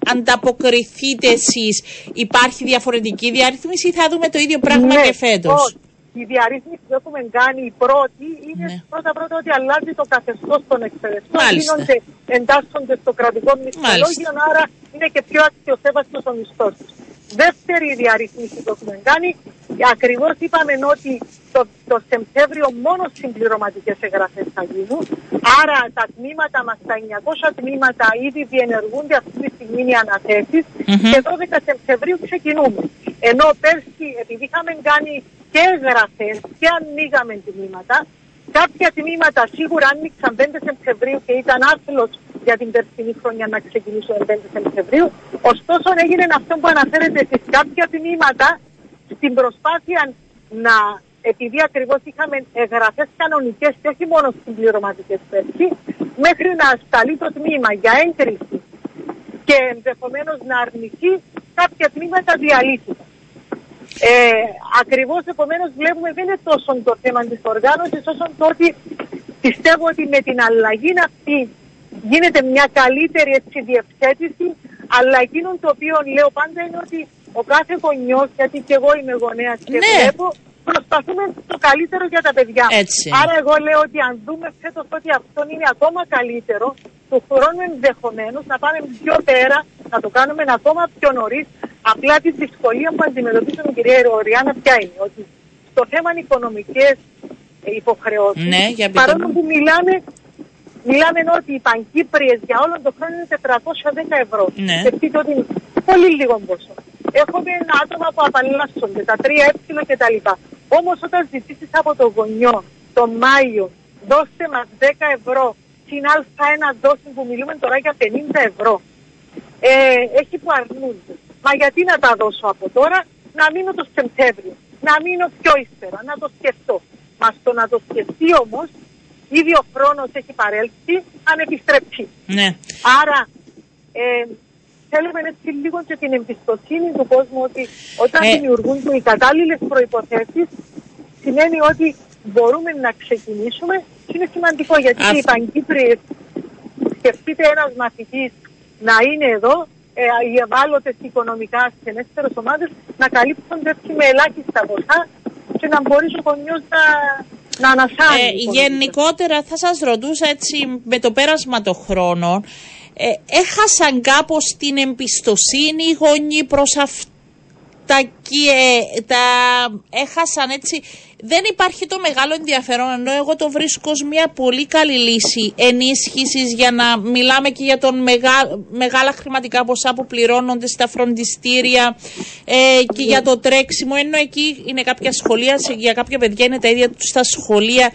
ανταποκριθείτε εσείς. Υπάρχει διαφορετική διαρρύθμιση ή θα δούμε το ίδιο πράγμα ναι, και φέτος; Η διαρρύθμιση που έχουμε κάνει η πρώτη είναι ναι. πρώτα πρώτα ότι αλλάζει το καθεστώς των εκπαιδευτών. Γίνονται, εντάσσονται στο κρατικό μισθολόγιο, άρα είναι και πιο αξιοσέβαστο ο μισθός τους. Δεύτερη διαρρύθμιση που έχουμε κάνει, ακριβώς είπαμε ότι το, το Σεπτέμβριο μόνο συμπληρωματικές εγγραφές θα γίνουν. Άρα τα τμήματα μας, τα 900 τμήματα ήδη διενεργούνται αυτή τη στιγμή οι αναθέσεις mm-hmm. και 12 Σεπτεμβρίου ξεκινούμε. Ενώ πέρσι, επειδή είχαμε κάνει και εγγραφές και ανοίγαμε τμήματα, κάποια τμήματα σίγουρα άνοιξαν 5 Σεπτεμβρίου και ήταν άθλος για την περσινή χρονιά να ξεκινήσουν 5 Σεπτεμβρίου. Ωστόσο έγινε αυτό που αναφέρεται στι κάποια τμήματα στην προσπάθεια να, επειδή ακριβώς είχαμε εγγραφές κανονικές και όχι μόνο συμπληρωματικέ πέρσι, μέχρι να σταλεί το τμήμα για έγκριση και ενδεχομένως να αρνηθεί κάποια τμήματα διαλύθηκαν. Ε, Ακριβώς επομένως βλέπουμε δεν είναι τόσο το θέμα της οργάνωσης όσο το ότι πιστεύω ότι με την αλλαγή αυτή γίνεται μια καλύτερη έτσι, διευθέτηση αλλά εκείνο το οποίο λέω πάντα είναι ότι ο κάθε γονιός, γιατί και εγώ είμαι γονέας και Ναι. βλέπω, προσπαθούμε το καλύτερο για τα παιδιά. μας. Έτσι. Άρα εγώ λέω ότι αν δούμε φέτος ότι αυτό είναι ακόμα καλύτερο, του χρόνου ενδεχομένως να πάμε πιο πέρα, να το κάνουμε ακόμα πιο νωρίς. Απλά τη δυσκολία που αντιμετωπίζουμε, κυρία Ροριάννα, ποια είναι, ότι στο θέμα οικονομικές υποχρεώσεις, Ναι, για πείτε παρόλο μου. που μιλάμε Μιλάμε ότι οι πανκύπριες για όλο τον χρόνο είναι 410 ευρώ. Ναι. Σκεφτείτε ότι είναι πολύ λίγο ποσό. Έχουμε ένα άτομα που απαλλάσσονται, τα 3 ε και τα λοιπά. Όμως όταν ζητήσεις από το γονιό τον Μάιο, δώστε μας 10 ευρώ, συν α1 δόση που μιλούμε τώρα για 50 ευρώ. Ε, έχει που αρνούνται. Μα γιατί να τα δώσω από τώρα, να μείνω το Σεπτέμβριο, να μείνω πιο ύστερα, να το σκεφτώ. Μα στο να το σκεφτεί όμως, ήδη ο χρόνος έχει παρέλθει, αν επιστρέψει. Ναι. Άρα ε, θέλουμε έτσι λίγο και την εμπιστοσύνη του κόσμου ότι όταν Ε. δημιουργούνται οι κατάλληλες προποθέσει, σημαίνει ότι μπορούμε να ξεκινήσουμε. Και είναι σημαντικό γιατί Αυτό. οι Παγκύπριες, σκεφτείτε ένας μαθητής να είναι εδώ, ε, οι ευάλωτες οικονομικά ασθενέστερε ομάδες να καλύπτονται έτσι με ελάχιστα ποσά και να μπορείς ο γονιός να, να ανασάνει. Ε, οικονομικά. γενικότερα θα σας ρωτούσα έτσι με το πέρασμα των χρόνων ε, έχασαν κάπως την εμπιστοσύνη οι γονείς προς αυτά και ε, τα έχασαν έτσι. Δεν υπάρχει το μεγάλο ενδιαφέρον ενώ εγώ το βρίσκω ως μια πολύ καλή λύση ενίσχυσης για να μιλάμε και για τον μεγά, μεγάλα χρηματικά ποσά που πληρώνονται στα φροντιστήρια ε, και για το τρέξιμο ενώ εκεί είναι κάποια σχολεία, σε- για κάποια παιδιά είναι τα ίδια τους στα σχολεία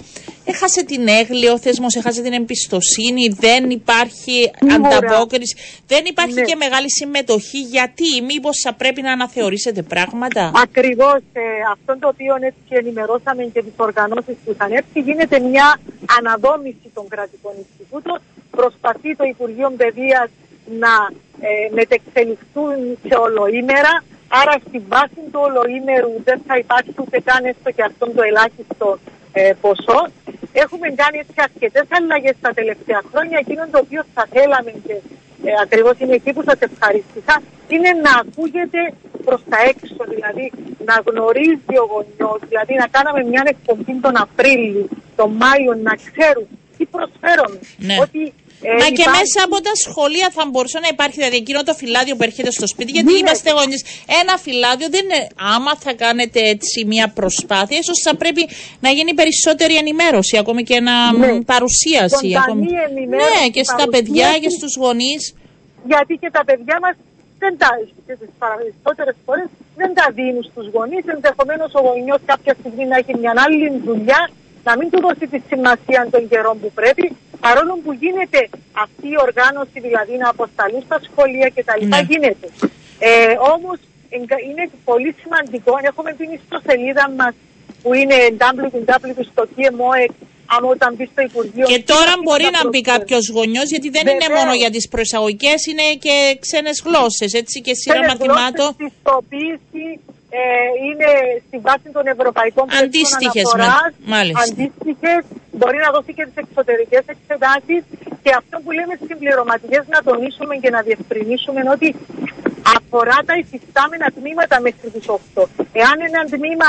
έχασε την έγκλη ο θεσμός, έχασε την εμπιστοσύνη, δεν υπάρχει Σίγουρα. ανταπόκριση, δεν υπάρχει Ναι. και μεγάλη συμμετοχή γιατί μήπως θα πρέπει να αναθεωρήσετε πράγματα; Ακριβώς ε, αυτό το οποίο έτσι ενημερώσαμε και τις οργανώσεις που είχαν έρθει, γίνεται μια αναδόμηση των κρατικών Ινστιτούτων. Προσπαθεί το Υπουργείο Παιδείας να ε, μετεξελιχθούν σε ολοήμερα. Άρα στην βάση του ολοήμερου δεν θα υπάρχει ούτε καν έστω και αυτό το ελάχιστο ε, ποσό. Έχουμε κάνει έτσι αρκετές αλλαγές τα τελευταία χρόνια. Εκείνο το οποίο θα θέλαμε και ε, ακριβώς είναι εκεί που σας ευχαρίστησα, είναι να ακούγεται προς τα έξω, δηλαδή να γνωρίζει ο γονιός, δηλαδή να κάναμε μια εκπομπή τον Απρίλιο, τον Μάιο, να ξέρουν τι προσφέρουμε. Ναι. Ότι, ε, Μα και υπάρχει- μέσα από τα σχολεία θα μπορούσε να υπάρχει δηλαδή εκείνο το φυλάδιο που έρχεται στο σπίτι, γιατί Ναι. είμαστε γονείς. Ένα φυλάδιο δεν είναι. Άμα θα κάνετε έτσι μια προσπάθεια, ίσως θα πρέπει να γίνει περισσότερη ενημέρωση, ακόμη και ένα Ναι. μ, παρουσίαση. Ζωντανή Ακόμη. ενημέρωση, Ναι, και στα παιδιά παρουσίαση. και στους γονείς. γιατί και τα παιδιά μας δεν τα, και τις περισσότερες φορές δεν τα δίνουν στους γονείς. Ενδεχομένως ο γονιός κάποια στιγμή να έχει μια άλλη δουλειά, να μην του δώσει τη σημασία των καιρών που πρέπει, παρόλο που γίνεται αυτή η οργάνωση, δηλαδή να αποσταλούν στα σχολεία κτλ. Ναι. γίνεται. Ε, όμως εγκα- είναι πολύ σημαντικό, έχουμε την ιστοσελίδα μας που είναι www.kmoe, αν όταν μπεις στο Υπουργείο... Και τώρα εκεί μπορεί θα να μπει προσφέρει. κάποιος γονιός, γιατί δεν είναι Βεβαίως. μόνο για τις προεισαγωγικέ, είναι και ξένες γλώσσες, έτσι και σειρά Ξένες μαθημάτων. γλώσσες, πιστοποίηση ε, είναι στη βάση των ευρωπαϊκών πλαισίων Αντίστοιχες, αναφοράς, μα- μάλιστα. Αντίστοιχες, μπορεί να δώσει και τις εξωτερικές εξετάσεις και αυτό που λέμε συμπληρωματικές να τονίσουμε και να διευκρινίσουμε είναι ότι αφορά τα υφιστάμενα τμήματα μέχρι τις 8. Εάν ένα τμήμα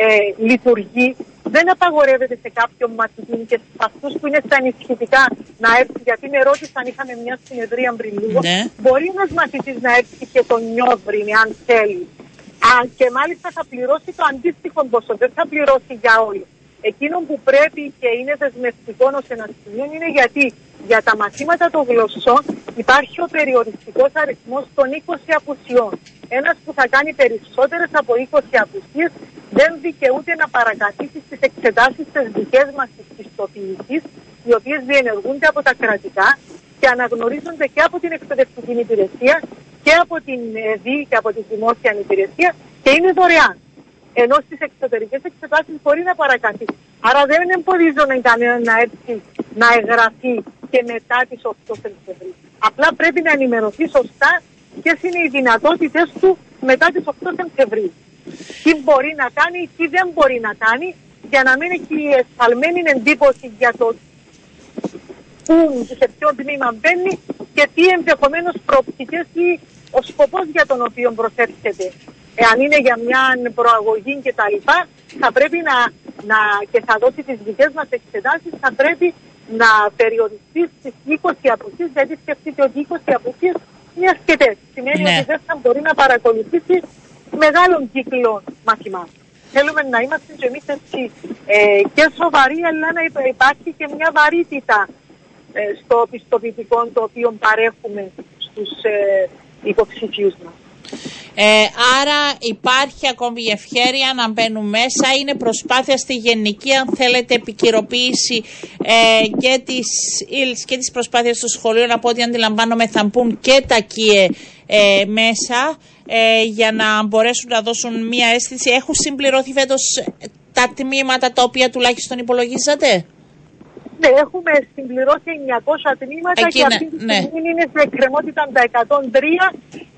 ε, λειτουργεί, δεν απαγορεύεται σε κάποιον μαθητή και σε αυτούς που είναι στα ενισχυτικά να έρθει, γιατί με ρώτησαν, είχαμε μια συνεδρία πριν λίγο, Ναι. μπορεί ένας μαθητής να έρθει και τον νιόβριν, αν θέλει. Α, και μάλιστα θα πληρώσει το αντίστοιχο ποσό, δεν θα πληρώσει για όλοι. Εκείνο που πρέπει και είναι δεσμευτικό ως ένας σημείο είναι γιατί για τα μαθήματα των γλωσσών υπάρχει ο περιοριστικός αριθμός των 20 απουσιών. Ένας που θα κάνει περισσότερες από 20 απουσίες δεν δικαιούται να παρακαθίσει στις εξετάσεις τι δικές μας της πιστοποίηση, οι οποίες διενεργούνται από τα κρατικά και αναγνωρίζονται και από την εκπαιδευτική υπηρεσία και από την ΕΔΗ και από τη δημόσια υπηρεσία και είναι δωρεάν. ενώ στις εξωτερικές εξετάσεις μπορεί να παρακαθεί. Άρα δεν εμποδίζομαι κανέναν να έρθει να εγγραφεί και μετά τις 8 Σεπτεμβρίου. Απλά πρέπει να ενημερωθεί σωστά ποιες είναι οι δυνατότητες του μετά τις 8 Σεπτεμβρίου. Τι μπορεί να κάνει, τι δεν μπορεί να κάνει, για να μην έχει εσφαλμένη εντύπωση για το πού, σε ποιο τμήμα μπαίνει και τι ενδεχομένως προοπτικές ή ο σκοπός για τον οποίο προσέρχεται. Εάν είναι για μια προαγωγή κτλ., θα πρέπει να, να και θα δώσει τις δικές μας εξετάσεις, θα πρέπει να περιοριστεί στις 20 αποχές, γιατί σκεφτείτε ότι 20 αποχές είναι αρκετές. Σημαίνει Ναι. ότι δεν θα μπορεί να παρακολουθήσει μεγάλων κύκλων μαθημάτων. Θέλουμε να είμαστε και εμείς έτσι ε, και σοβαροί, αλλά να υπά- υπάρχει και μια βαρύτητα ε, στο πιστοποιητικό το οποίο παρέχουμε στους ε, υποψηφίους μας. Ε, άρα υπάρχει ακόμη η ευχαίρεια να μπαίνουν μέσα. Είναι προσπάθεια στη γενική, αν θέλετε, επικαιροποίηση ε, και της ύλης και της προσπάθειας των σχολείων. Από ό,τι αντιλαμβάνομαι θα μπουν και τα ΚΙΕ ε, μέσα ε, για να μπορέσουν να δώσουν μία αίσθηση. Έχουν συμπληρωθεί φέτος τα τμήματα τα οποία τουλάχιστον υπολογίζατε. Ναι, έχουμε συμπληρώσει 900 τμήματα Εκείνα, και αυτή τη ναι. στιγμή είναι σε εκκρεμότητα τα 103.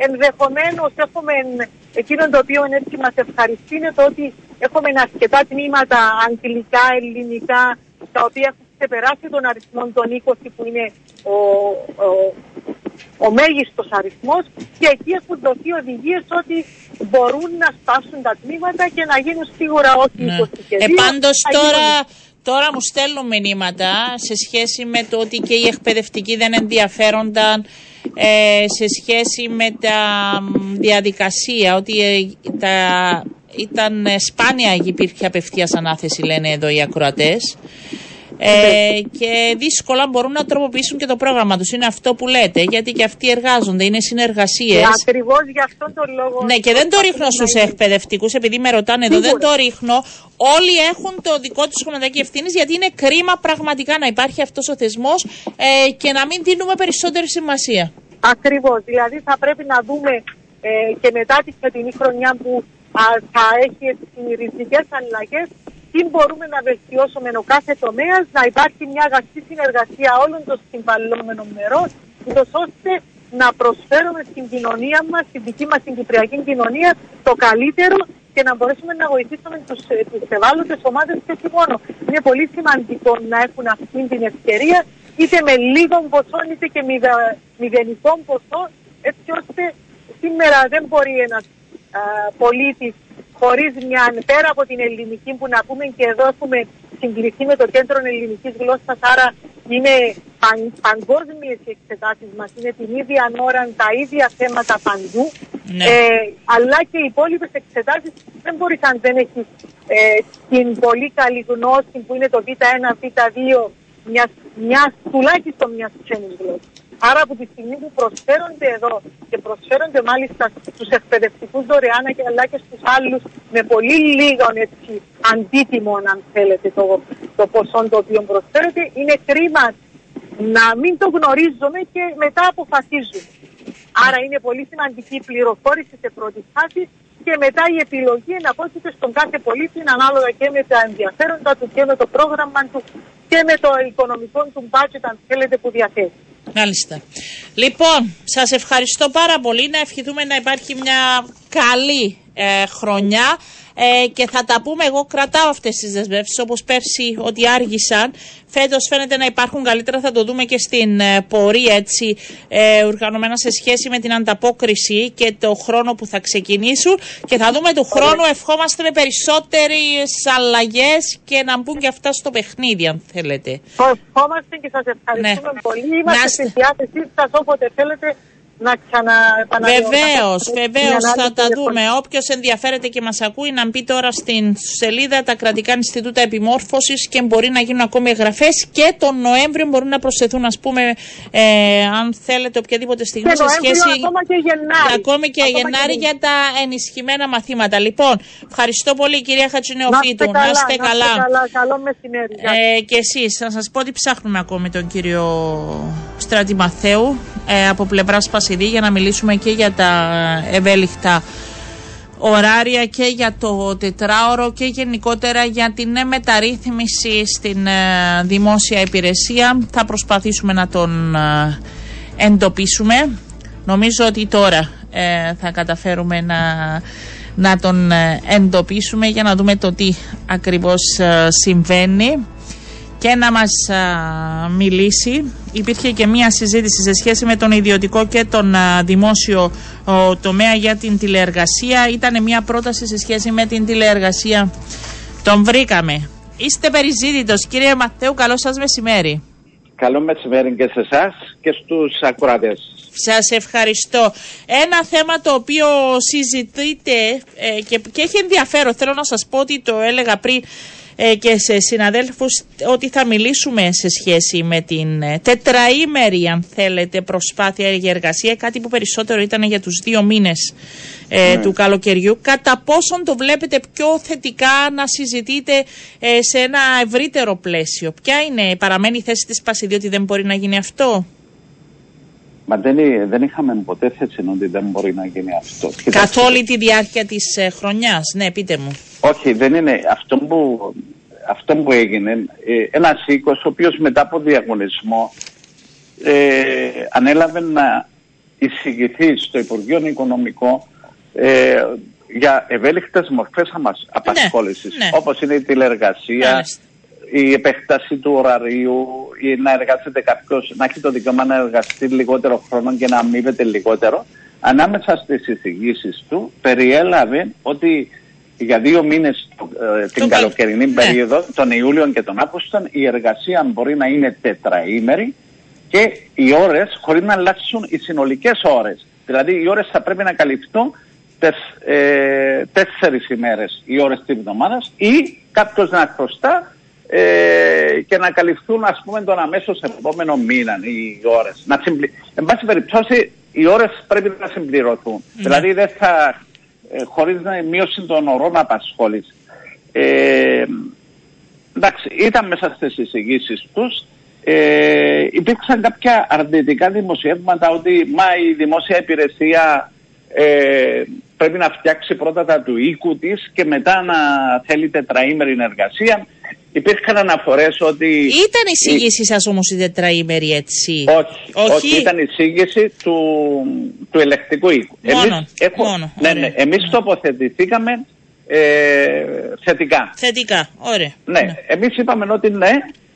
Ενδεχομένως έχουμε εκείνο το οποίο έτσι μας ευχαριστεί είναι το ότι έχουμε αρκετά τμήματα αγγλικά, ελληνικά, τα οποία έχουν ξεπεράσει τον αριθμό των 20 που είναι ο, ο, ο μέγιστος αριθμός και εκεί έχουν δοθεί οδηγίες ότι μπορούν να σπάσουν τα τμήματα και να γίνουν σίγουρα όχι Ναι. 20 και Ε, 2, πάντως θα γίνουν τώρα, τώρα μου στέλνουν μηνύματα σε σχέση με το ότι και οι εκπαιδευτικοί δεν ενδιαφέρονταν ε, σε σχέση με τα μ, διαδικασία, ότι ε, τα, ήταν ε, σπάνια υπήρχε απευθείας ανάθεση λένε εδώ οι ακροατές. Ε, και δύσκολα μπορούν να τροποποιήσουν και το πρόγραμμα τους. Είναι αυτό που λέτε, γιατί και αυτοί εργάζονται, είναι συνεργασίες. Ακριβώς γι' αυτόν τον λόγο. Ναι, και δεν το ρίχνω να στους είναι. εκπαιδευτικούς, επειδή με ρωτάνε εδώ, δεν Σίγουρα. το ρίχνω. Όλοι έχουν το δικό τους χρωματάκι ευθύνης, γιατί είναι κρίμα πραγματικά να υπάρχει αυτός ο θεσμός ε, και να μην δίνουμε περισσότερη σημασία. Ακριβώς. Δηλαδή θα πρέπει να δούμε ε, και μετά τη φετινή χρονιά που α, θα έχει ριζικέ αλλαγές, τι μπορούμε να βελτιώσουμε ο κάθε τομέας, να υπάρχει μια αγαστή συνεργασία όλων των συμβαλλόμενων μερών, ούτως ώστε να προσφέρουμε στην κοινωνία μας, στην δική μας την κυπριακή κοινωνία, το καλύτερο και να μπορέσουμε να βοηθήσουμε τους τις ευάλωτες ομάδες και όχι μόνο. Είναι πολύ σημαντικό να έχουν αυτή την ευκαιρία, είτε με λίγο ποσό, είτε και μηδα- μηδενικό ποσό, έτσι ώστε σήμερα δεν μπορεί ένας πολίτης χωρίς μια πέρα από την ελληνική που να πούμε και εδώ έχουμε συγκληθεί με το κέντρο ελληνικής γλώσσας, άρα είναι παν, παγκόσμιες οι εξετάσεις μας, είναι την ίδια ώρα τα ίδια θέματα παντού. Ναι. Ε, αλλά και οι υπόλοιπες εξετάσεις δεν μπορείς αν δεν έχεις ε, την πολύ καλή γνώση που είναι το Β1, Β2 μιας, μιας, τουλάχιστον μιας ξένης γλώσσας. Άρα από τη στιγμή που προσφέρονται εδώ και προσφέρονται μάλιστα στους εκπαιδευτικούς δωρεάν και αλλά και στους άλλους με πολύ λίγο έτσι αντίτιμο αν θέλετε το, το ποσό το οποίο προσφέρεται είναι κρίμα να μην το γνωρίζουμε και μετά αποφασίζουμε. Άρα είναι πολύ σημαντική η πληροφόρηση σε πρώτη φάση και μετά η επιλογή εναπόκειται στον κάθε πολίτη ανάλογα και με τα ενδιαφέροντα του και με το πρόγραμμα του και με το οικονομικό του budget αν θέλετε που διαθέτει. Μάλιστα. Λοιπόν, σας ευχαριστώ πάρα πολύ. Να ευχηθούμε να υπάρχει μια καλή ε, χρονιά ε, και θα τα πούμε. Εγώ κρατάω αυτές τις δεσμεύσεις όπως πέρσι ότι άργησαν. Φέτος φαίνεται να υπάρχουν καλύτερα. Θα το δούμε και στην ε, πορεία έτσι ε, οργανωμένα σε σχέση με την ανταπόκριση και το χρόνο που θα ξεκινήσουν. Και θα δούμε του χρόνου ευχόμαστε με περισσότερες αλλαγές και να μπουν και αυτά στο παιχνίδι αν θέλετε. Το ευχόμαστε και σας ευχαριστούμε Ναι. πολύ. Να Είμαστε είστε- στη διάθεσή σας όποτε θέλετε να ξαναεπαναλάβουμε. Βεβαίως, βεβαίως θα τα δούμε. Όποιος ενδιαφέρεται και μας ακούει, να μπει τώρα στην σελίδα τα κρατικά Ινστιτούτα Επιμόρφωσης και μπορεί να γίνουν ακόμη εγγραφές και τον Νοέμβριο μπορούν να προσθεθούν, ας πούμε, ε, αν θέλετε, οποιαδήποτε στιγμή Και σε Νοέμβριο, σχέση. ακόμα και Γενάρη. Ακόμη και Ακόμα Γενάρη και για τα ενισχυμένα μαθήματα. Λοιπόν, ευχαριστώ πολύ, κυρία Χατζηνεοφίτου. Να είστε καλά. καλά. Να είστε καλά. Καλό μεσημέρι. Γεια σας. Ε, και εσείς, να σας πω ότι ψάχνουμε ακόμη τον κύριο Στράτη Μαθαίου ε, από πλευρά Σπασιδή για να μιλήσουμε και για τα ευέλικτα ωράρια και για το τετράωρο και γενικότερα για την ε, μεταρρύθμιση στην ε, δημόσια υπηρεσία. Θα προσπαθήσουμε να τον ε, εντοπίσουμε. Νομίζω ότι τώρα θα καταφέρουμε να, να τον εντοπίσουμε για να δούμε το τι ακριβώς συμβαίνει και να μας μιλήσει. Υπήρχε και μία συζήτηση σε σχέση με τον ιδιωτικό και τον δημόσιο τομέα για την τηλεεργασία. Ήταν μία πρόταση σε σχέση με την τηλεεργασία. Τον βρήκαμε. Είστε περιζήτητος. Κύριε Μαθαίου, καλό σας μεσημέρι. Καλό μεσημέρι και σε εσάς και στους ακροατές. Σας ευχαριστώ. Ένα θέμα το οποίο συζητείτε ε, και, και έχει ενδιαφέρον, θέλω να σας πω ότι το έλεγα πριν ε, και σε συναδέλφους ότι θα μιλήσουμε σε σχέση με την ε, τετραήμερη αν θέλετε προσπάθεια για εργασία κάτι που περισσότερο ήταν για τους δύο μήνες ε, ναι. του καλοκαιριού κατά πόσον το βλέπετε πιο θετικά να συζητείτε σε ένα ευρύτερο πλαίσιο ποια είναι, παραμένει η θέση της Πασιδίου ότι δεν μπορεί να γίνει αυτό; Μα δεν, δεν είχαμε ποτέ θέση ότι δεν μπορεί να γίνει αυτό. Καθ' όλη τη διάρκεια της ε, χρονιάς, ναι πείτε μου. Όχι, δεν είναι. Αυτό που, αυτό που έγινε, ε, ένας οίκος ο οποίος μετά από διαγωνισμό ε, ανέλαβε να εισηγηθεί στο Υπουργείο Οικονομικό ε, για ευέλικτες μορφές μας ναι, απασχόλησης, ναι, όπως είναι η τηλεργασία, η επέκταση του ωραρίου ή να εργάζεται κάποιος, να έχει το δικαίωμα να εργαστεί λιγότερο χρόνο και να αμείβεται λιγότερο. Ανάμεσα στις εισηγήσεις του περιέλαβε ότι για δύο μήνες ε, την καλοκαιρινή ναι. περίοδο, τον Ιούλιο και τον Αύγουστο, η εργασία μπορεί να είναι τετραήμερη και οι ώρες χωρίς να αλλάξουν οι συνολικές ώρες. Δηλαδή οι ώρες θα πρέπει να καλυφθούν τες, ε, τέσσερις ημέρες οι ώρες της εβδομάδας ή κάποιος να χρωστά ε, και να καλυφθούν ας πούμε τον αμέσως επόμενο μήνα οι ώρες. Να συμπλη... Εν πάση περιπτώσει οι ώρες πρέπει να συμπληρωθούν. Ναι. Δηλαδή δεν θα, ε, χωρίς να μείωση των ωρών απασχόληση. Ε, εντάξει, ήταν μέσα στις εισηγήσεις τους. Ε, υπήρξαν κάποια αρνητικά δημοσιεύματα ότι μα η δημόσια υπηρεσία ε, πρέπει να φτιάξει πρώτα τα του οίκου της και μετά να θέλει τετραήμερη εργασία. Υπήρχαν αναφορές ότι. Ήταν η εισήγηση σας όμως η τετραήμερη έτσι; Όχι, όχι; ήταν η εισήγηση του, του ελεκτικού οίκου. Μόνο, εμείς, μόνο, ναι, ναι, εμείς τοποθετηθήκαμε ε, θετικά. Θετικά, ωραία. Ναι, ναι. εμείς είπαμε ότι ναι,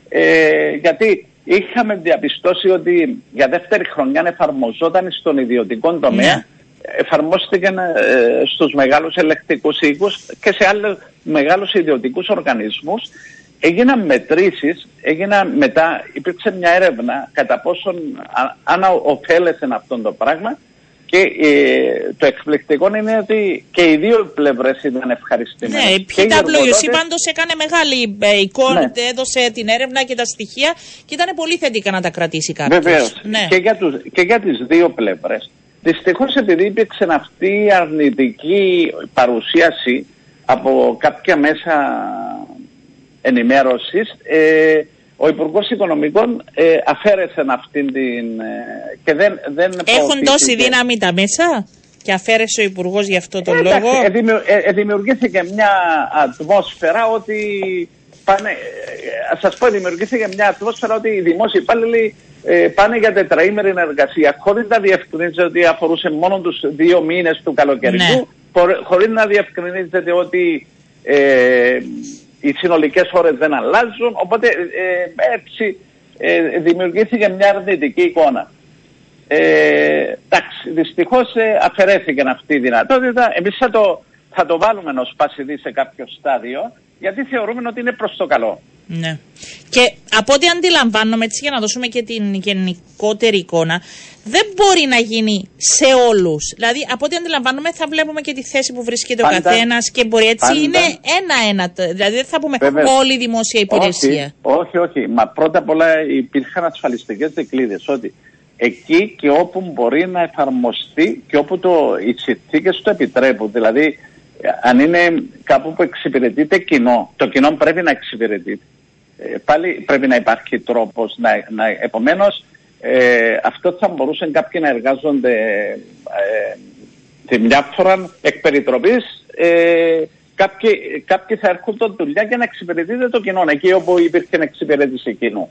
ε, γιατί είχαμε διαπιστώσει ότι για δεύτερη χρονιά εφαρμοζόταν στον ιδιωτικό τομέα ναι εφαρμόστηκαν ε, στους μεγάλους ελεκτικούς οίκους και σε άλλους μεγάλους ιδιωτικούς οργανισμούς. Έγιναν μετρήσεις, έγιναν μετά, υπήρξε μια έρευνα κατά πόσον αν ωφέλεσαν αυτό το πράγμα και ε, το εκπληκτικό είναι ότι και οι δύο πλευρές ήταν ευχαριστημένες. Ναι, η PwC πάντως έκανε μεγάλη ε, εικόνα, ναι. έδωσε την έρευνα και τα στοιχεία και ήταν πολύ θετικά να τα κρατήσει κάποιος. Βεβαίως. Ναι. Και για, και για τις δύο πλευρές. Δυστυχώς επειδή υπήρξε αυτή η αρνητική παρουσίαση από κάποια μέσα ενημέρωσης, ε, ο Υπουργός Οικονομικών ε, αφαίρεσε αυτήν την. Ε, και δεν, δεν Έχουν τόση δύναμη τα μέσα και αφαίρεσε ο Υπουργός γι' αυτό τον λόγο; Ε, δημιουργήθηκε μια ατμόσφαιρα ότι. Πάνε, σας πω, δημιουργήθηκε μια ατμόσφαιρα ότι οι δημόσιοι υπάλληλοι ε, πάνε για τετραήμερη εργασία χωρίς να διευκρινίζεται ότι αφορούσε μόνο τους δύο μήνες του καλοκαιριού, ναι. χωρίς να διευκρινίζεται ότι ε, οι συνολικές ώρες δεν αλλάζουν, οπότε ε, έτσι ε, δημιουργήθηκε μια αρνητική εικόνα. Ε, εντάξει, δυστυχώς ε, αφαιρέθηκε αυτή η δυνατότητα. Εμείς θα το, θα το βάλουμε ως πασιδί σε κάποιο στάδιο, γιατί θεωρούμε ότι είναι προς το καλό. Ναι. Και από ό,τι αντιλαμβάνομαι, έτσι για να δώσουμε και την γενικότερη εικόνα, δεν μπορεί να γίνει σε όλους. Δηλαδή, από ό,τι αντιλαμβάνομαι, θα βλέπουμε και τη θέση που βρίσκεται ο καθένας και μπορεί έτσι. Είναι ένα-ένα. Δηλαδή, δεν θα πούμε όλη η δημόσια υπηρεσία. Όχι, όχι, όχι. Μα πρώτα απ' όλα υπήρχαν ασφαλιστικές δικλείδες. Ότι εκεί και όπου μπορεί να εφαρμοστεί και όπου το, οι συνθήκες το επιτρέπουν. Δηλαδή, αν είναι κάπου που εξυπηρετείται κοινό, το κοινό πρέπει να εξυπηρετείται. Ε, πάλι πρέπει να υπάρχει τρόπος. Να, να, επομένως, ε, αυτό θα μπορούσαν κάποιοι να εργάζονται ε, Τη μια φορά εκ περιτροπής, ε, κάποιοι, κάποιοι θα έρχονται δουλειά για να εξυπηρετείτε το κοινό, εκεί όπου υπήρχε εξυπηρέτηση κοινού.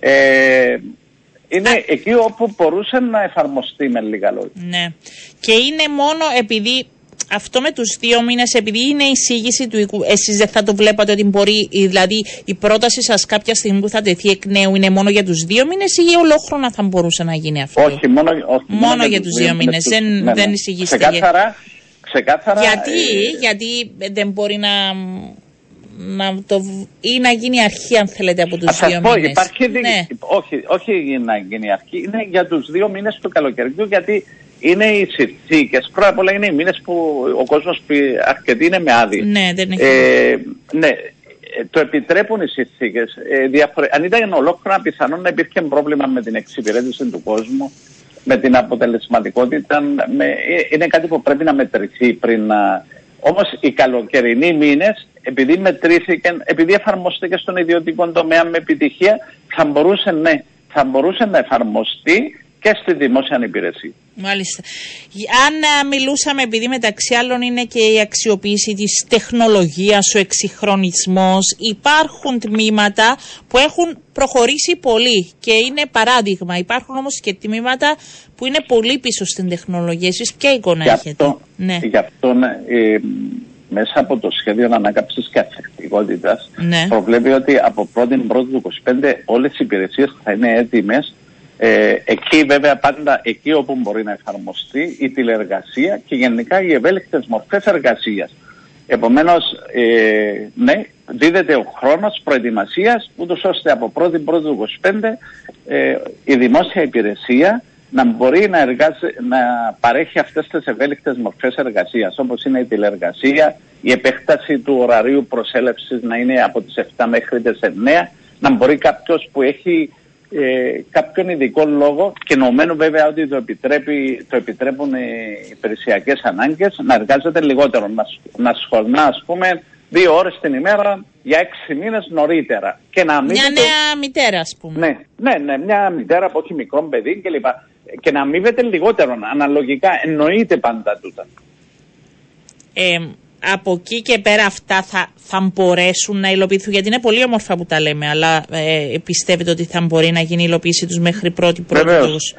Ε, είναι εκεί όπου μπορούσε να εφαρμοστεί με λίγα λόγια. Ναι. Και είναι μόνο επειδή αυτό με τους δύο μήνες, επειδή είναι η εισήγηση του οικού, εσείς δεν θα το βλέπατε ότι μπορεί, δηλαδή η πρόταση σας κάποια στιγμή που θα τεθεί εκ νέου είναι μόνο για τους δύο μήνες ή ολόχρονα θα μπορούσε να γίνει αυτό; Όχι, μόνο, όχι, μόνο, για, τους δύο μήνες. Δεν, ναι, ναι. δεν εισηγήσετε. Ξεκάθαρα, ξεκάθαρα. Γιατί, ε... γιατί δεν μπορεί να να το, ή να γίνει αρχή αν θέλετε από τους δύο πω, μήνες. Υπάρχει, ναι. όχι, όχι να γίνει αρχή, είναι για τους δύο μήνες του καλοκαιριού γιατί είναι οι συνθήκες. Πρώτα απ' όλα είναι οι μήνες που ο κόσμος αρκετοί είναι με άδεια. Ναι, δεν έχει. Ε, ναι, το επιτρέπουν οι συνθήκες. Ε, διαφορε... Αν ήταν ολόκληρα, πιθανόν να υπήρχε πρόβλημα με την εξυπηρέτηση του κόσμου, με την αποτελεσματικότητα. Με... Ε, είναι κάτι που πρέπει να μετρηθεί πριν να. Όμως οι καλοκαιρινοί μήνες, επειδή μετρήθηκαν, επειδή εφαρμοστήκε στον ιδιωτικό τομέα με επιτυχία, θα μπορούσε, ναι, θα μπορούσε να εφαρμοστεί και στη δημόσια υπηρεσία. Μάλιστα. Αν μιλούσαμε, επειδή μεταξύ άλλων είναι και η αξιοποίηση της τεχνολογίας, ο εξυγχρονισμός, υπάρχουν τμήματα που έχουν προχωρήσει πολύ και είναι παράδειγμα. Υπάρχουν όμως και τμήματα που είναι πολύ πίσω στην τεχνολογία. Εσείς ποια εικόνα γι έχετε; ναι. Γι' αυτό ναι, ε, μέσα από το σχέδιο ανάκαψης και αθεκτικότητας ναι. προβλέπει ότι από 1η Πρώτη του 2025 όλες οι υπηρεσίες θα είναι έτοιμες ε, εκεί βέβαια πάντα εκεί όπου μπορεί να εφαρμοστεί η τηλεεργασία και γενικά οι ευέλικτες μορφές εργασίας. Επομένως, ε, ναι, δίδεται ο χρόνος προετοιμασίας ούτως ώστε από 1η Πρώτη του 25 ε, η δημόσια υπηρεσία να μπορεί να, να παρέχει αυτές τις ευέλικτες μορφές εργασίας όπως είναι η τηλεεργασία, η επέκταση του ωραρίου προσέλευσης να είναι από τις 7 μέχρι τις 9, να μπορεί κάποιος που έχει ε, κάποιον ειδικό λόγο και νομμένου βέβαια ότι το, επιτρέπει, το επιτρέπουν οι υπηρεσιακές ανάγκες να εργάζεται λιγότερο, να, να σχολνά ας πούμε δύο ώρες την ημέρα για έξι μήνες νωρίτερα. Και να μια νέα μητέρα ας πούμε. Ναι, ναι, ναι, μια μητέρα που έχει μικρό παιδί κλπ. Και να αμείβεται λιγότερο, αναλογικά εννοείται πάντα τούτα. Ε, από εκεί και πέρα αυτά θα, θα μπορέσουν να υλοποιηθούν, γιατί είναι πολύ όμορφα που τα λέμε, αλλά ε, πιστεύετε ότι θα μπορεί να γίνει η υλοποίηση τους μέχρι πρώτη πρώτη τους;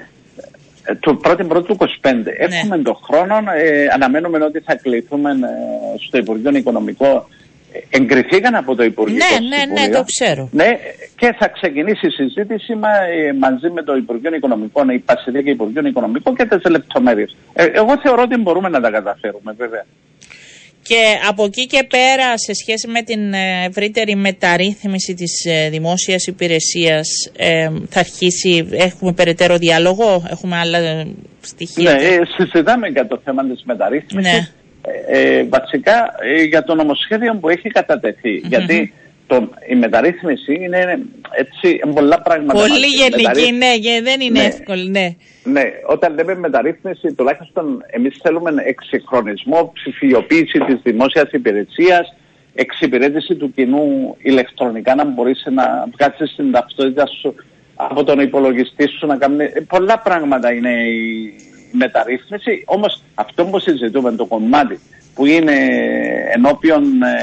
Ε, το πρώτη πρώτη του 25. Ναι. Έχουμε τον χρόνο, ε, αναμένουμε ότι θα κληθούμε ε, στο Υπουργείο Οικονομικό. Ε, εγκριθήκαν από το Υπουργείο. Ναι, ναι, ναι, το ξέρω. Ναι, και θα ξεκινήσει η συζήτηση μα, μαζί με το Υπουργείο Οικονομικών, η Πασιδία και Υπουργείο Οικονομικών και τις λεπτομέρειες. εγώ θεωρώ ότι μπορούμε να τα καταφέρουμε, βέβαια. Και από εκεί και πέρα, σε σχέση με την ε, ευρύτερη μεταρρύθμιση της ε, δημόσιας υπηρεσίας, ε, θα αρχίσει, έχουμε περαιτέρω διάλογο, έχουμε άλλα στοιχεία; Ναι, συζητάμε για το θέμα της μεταρρύθμισης. Ναι. Ε, βασικά για το νομοσχέδιο που έχει Γιατί το, η μεταρρύθμιση είναι έτσι πολλά πράγματα. Πολύ γενική, ναι, και δεν είναι ναι, εύκολη, ναι. Ναι, όταν λέμε μεταρρύθμιση, τουλάχιστον εμείς θέλουμε εξυγχρονισμό, ψηφιοποίηση της δημόσιας υπηρεσίας, εξυπηρέτηση του κοινού ηλεκτρονικά, να μπορείς να βγάλει την ταυτότητα σου από τον υπολογιστή σου να κάνει. Πολλά πράγματα είναι η μεταρρύθμιση. Όμως αυτό που συζητούμε, το κομμάτι που είναι ενώπιον ε,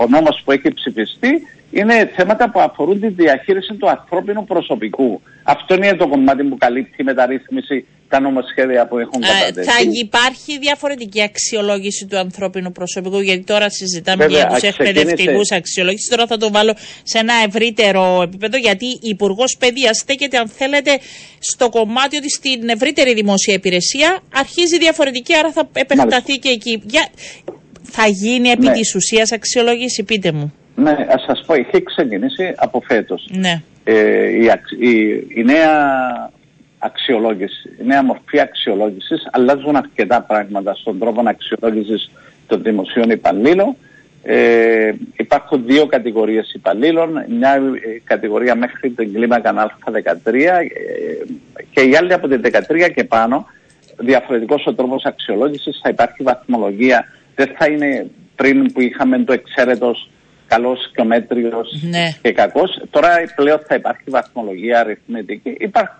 ο νόμος που έχει ψηφιστεί είναι θέματα που αφορούν τη διαχείριση του ανθρώπινου προσωπικού. Αυτό είναι το κομμάτι που καλύπτει η μεταρρύθμιση τα νομοσχέδια που έχουν κατατεθεί. Θα υπάρχει διαφορετική αξιολόγηση του ανθρώπινου προσωπικού, γιατί τώρα συζητάμε Βέβαια, για τους εκπαιδευτικούς αξιολόγηση. Τώρα θα το βάλω σε ένα ευρύτερο επίπεδο, γιατί η Υπουργός Παιδείας στέκεται, αν θέλετε, στο κομμάτι ότι στην ευρύτερη δημόσια υπηρεσία αρχίζει διαφορετική, άρα θα επεκταθεί και εκεί. Για... Θα γίνει επί ναι. της ουσίας αξιολόγηση, πείτε μου. Ναι, ας σας πω, είχε ξεκινήσει από φέτος. Ναι. Ε, η, η, η, νέα αξιολόγηση, η νέα μορφή αξιολόγησης αλλάζουν αρκετά πράγματα στον τρόπο αξιολόγησης των δημοσίων υπαλλήλων. Ε, υπάρχουν δύο κατηγορίες υπαλλήλων, μια ε, κατηγορία μέχρι την κλίμακα Α13 ε, και η άλλη από την 13 και πάνω, διαφορετικός ο τρόπος αξιολόγησης, θα υπάρχει βαθμολογία δεν θα είναι πριν που είχαμε το εξαίρετος καλός και ο μέτριος ναι. και κακός. Τώρα πλέον θα υπάρχει βαθμολογία αριθμητική. Υπάρχει,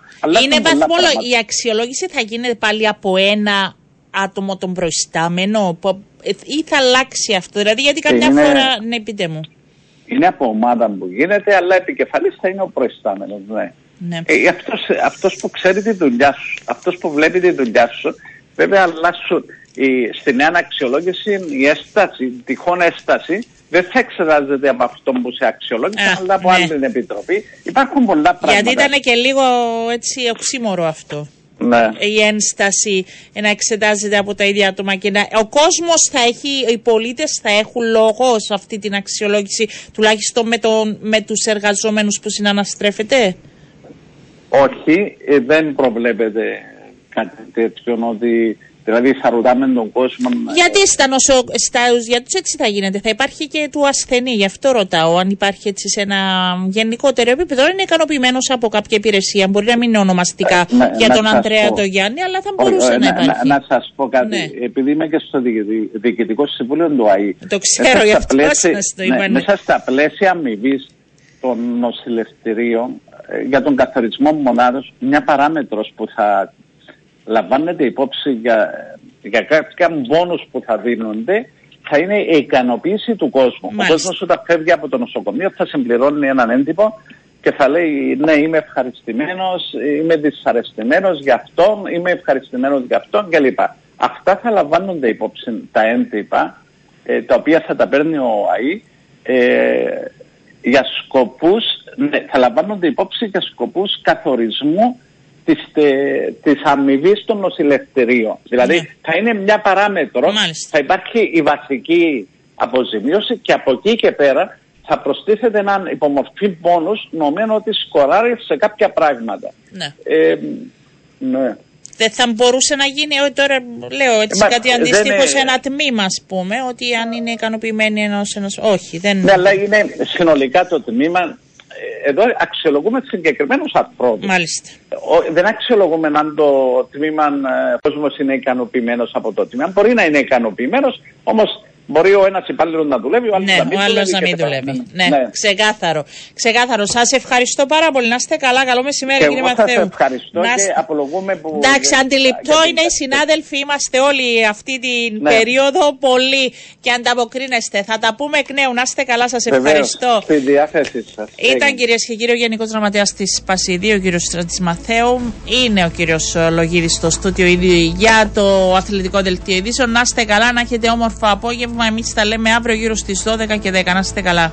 είναι βαθμολογία. Η αξιολόγηση θα γίνεται πάλι από ένα άτομο τον προϊστάμενο ε, ή θα αλλάξει αυτό; Δηλαδή, γιατί καμιά Είναι- φορά. Ναι, πείτε μου. Είναι από ομάδα που γίνεται, αλλά επικεφαλής θα είναι ο προϊστάμενος, ναι. Ναι. Ε, αυτός, αυτός που ξέρει τη δουλειά σου, αυτός που βλέπει τη δουλειά σου, βέβαια αλλάσουν η, στη νέα αξιολόγηση η έσταση, η τυχόν έσταση, δεν θα εξετάζεται από αυτόν που σε αξιολόγησε, Α, αλλά από ναι. άλλη την επιτροπή. Υπάρχουν πολλά πράγματα. Γιατί ήταν και λίγο έτσι οξύμορο αυτό. Ναι. η ένσταση να εξετάζεται από τα ίδια άτομα και να, ο κόσμος θα έχει, οι πολίτες θα έχουν λόγο σε αυτή την αξιολόγηση τουλάχιστον με, τον, με τους εργαζόμενους που συναναστρέφεται; Όχι, ε, δεν προβλέπεται κάτι τέτοιο, ότι δηλαδή θα ρωτάμε τον κόσμο. ε, Γιατί στα νοσο, στα, για τους έτσι θα γίνεται, θα υπάρχει και του ασθενή, γι' αυτό ρωτάω αν υπάρχει έτσι σε ένα γενικότερο επίπεδο, είναι ικανοποιημένος από κάποια υπηρεσία, μπορεί να μην είναι ονομαστικά Ε, ναι, για να τον σας Ανδρέα πω. τον Γιάννη, αλλά θα Όχι, μπορούσε ε, να να, υπάρχει. να, να σας πω κάτι. Ναι. Επειδή είμαι και στο διοικητη- Διοικητικό Συμβούλιο του ΑΗ. Το ξέρω, μέσα γι' στα αυτό πλαίσια- σας το είπα, ναι. Μέσα στα πλαίσια αμοιβή των νοσηλευτηρίων ε, για τον καθορισμό μονάδος, μια παράμετρος που θα λαμβάνεται υπόψη για, για κάποια μπόνους που θα δίνονται θα είναι η ικανοποίηση του κόσμου. Μάλιστα. Ο κόσμος όταν φεύγει από το νοσοκομείο θα συμπληρώνει έναν έντυπο και θα λέει ναι είμαι ευχαριστημένος, είμαι δυσαρεστημένος για αυτόν, είμαι ευχαριστημένος για αυτόν κλπ. Αυτά θα λαμβάνονται υπόψη τα έντυπα ε, τα οποία θα τα παίρνει ο ΑΗ ε, για σκοπούς, ναι, θα λαμβάνονται υπόψη για σκοπούς καθορισμού της, τε- της αμοιβή των νοσηλευτηρίων. Δηλαδή Ναι. θα είναι μια παράμετρο, Μάλιστα. θα υπάρχει η βασική αποζημίωση και από εκεί και πέρα θα προστίθεται έναν υπομορφή πόνους νομένου ότι σκοράρει σε κάποια πράγματα. Ναι. Ε, ναι. Δεν θα μπορούσε να γίνει, ε, τώρα λέω έτσι Μα, κάτι δεν αντίστοιχο είναι- σε ένα τμήμα, ας πούμε, ότι αν είναι ικανοποιημένοι ενός. Ενός... Όχι, δεν. Ναι, αλλά είναι συνολικά το τμήμα. Ε, Εδώ αξιολογούμε συγκεκριμένου ανθρώπου. Μάλιστα. Δεν αξιολογούμε αν το τμήμα, ε, ο κόσμος είναι ικανοποιημένος από το τμήμα. Μπορεί να είναι ικανοποιημένος, όμως μπορεί ο ένας υπάλληλος να δουλεύει, ο άλλος Ναι, να μην ο άλλος δουλεύει. να και μην τα- δουλεύει. Ναι, ξεκάθαρο. Ξεκάθαρο. Σας ευχαριστώ πάρα πολύ. Να είστε καλά. Καλό μεσημέρι, Και κύριε εγώ σας Μαθαίου. ευχαριστώ Να και είστε- απολογούμε που... Εντάξει, αντιληπτό για την είναι οι κατάσταση. συνάδελφοι, είμαστε όλοι αυτή την Ναι. περίοδο πολύ και ανταποκρίνεστε. Θα τα πούμε εκ νέου. Να είστε καλά, σας Βεβαίως, ευχαριστώ. Στη διάθεσή σας. Ήταν κυρίες και κύριοι ο Γενικός Γραμματέας της Πασιδίου, ο κύριος Στρατής Μαθαίου. Είναι ο κύριος Λογίδης στο στούτιο ήδη για το αθλητικό δελτίο ειδήσεων. Να είστε καλά, να έχετε όμορφο απόγευμα. Εμείς τα λέμε αύριο γύρω στις 12 και 10. Να είστε καλά.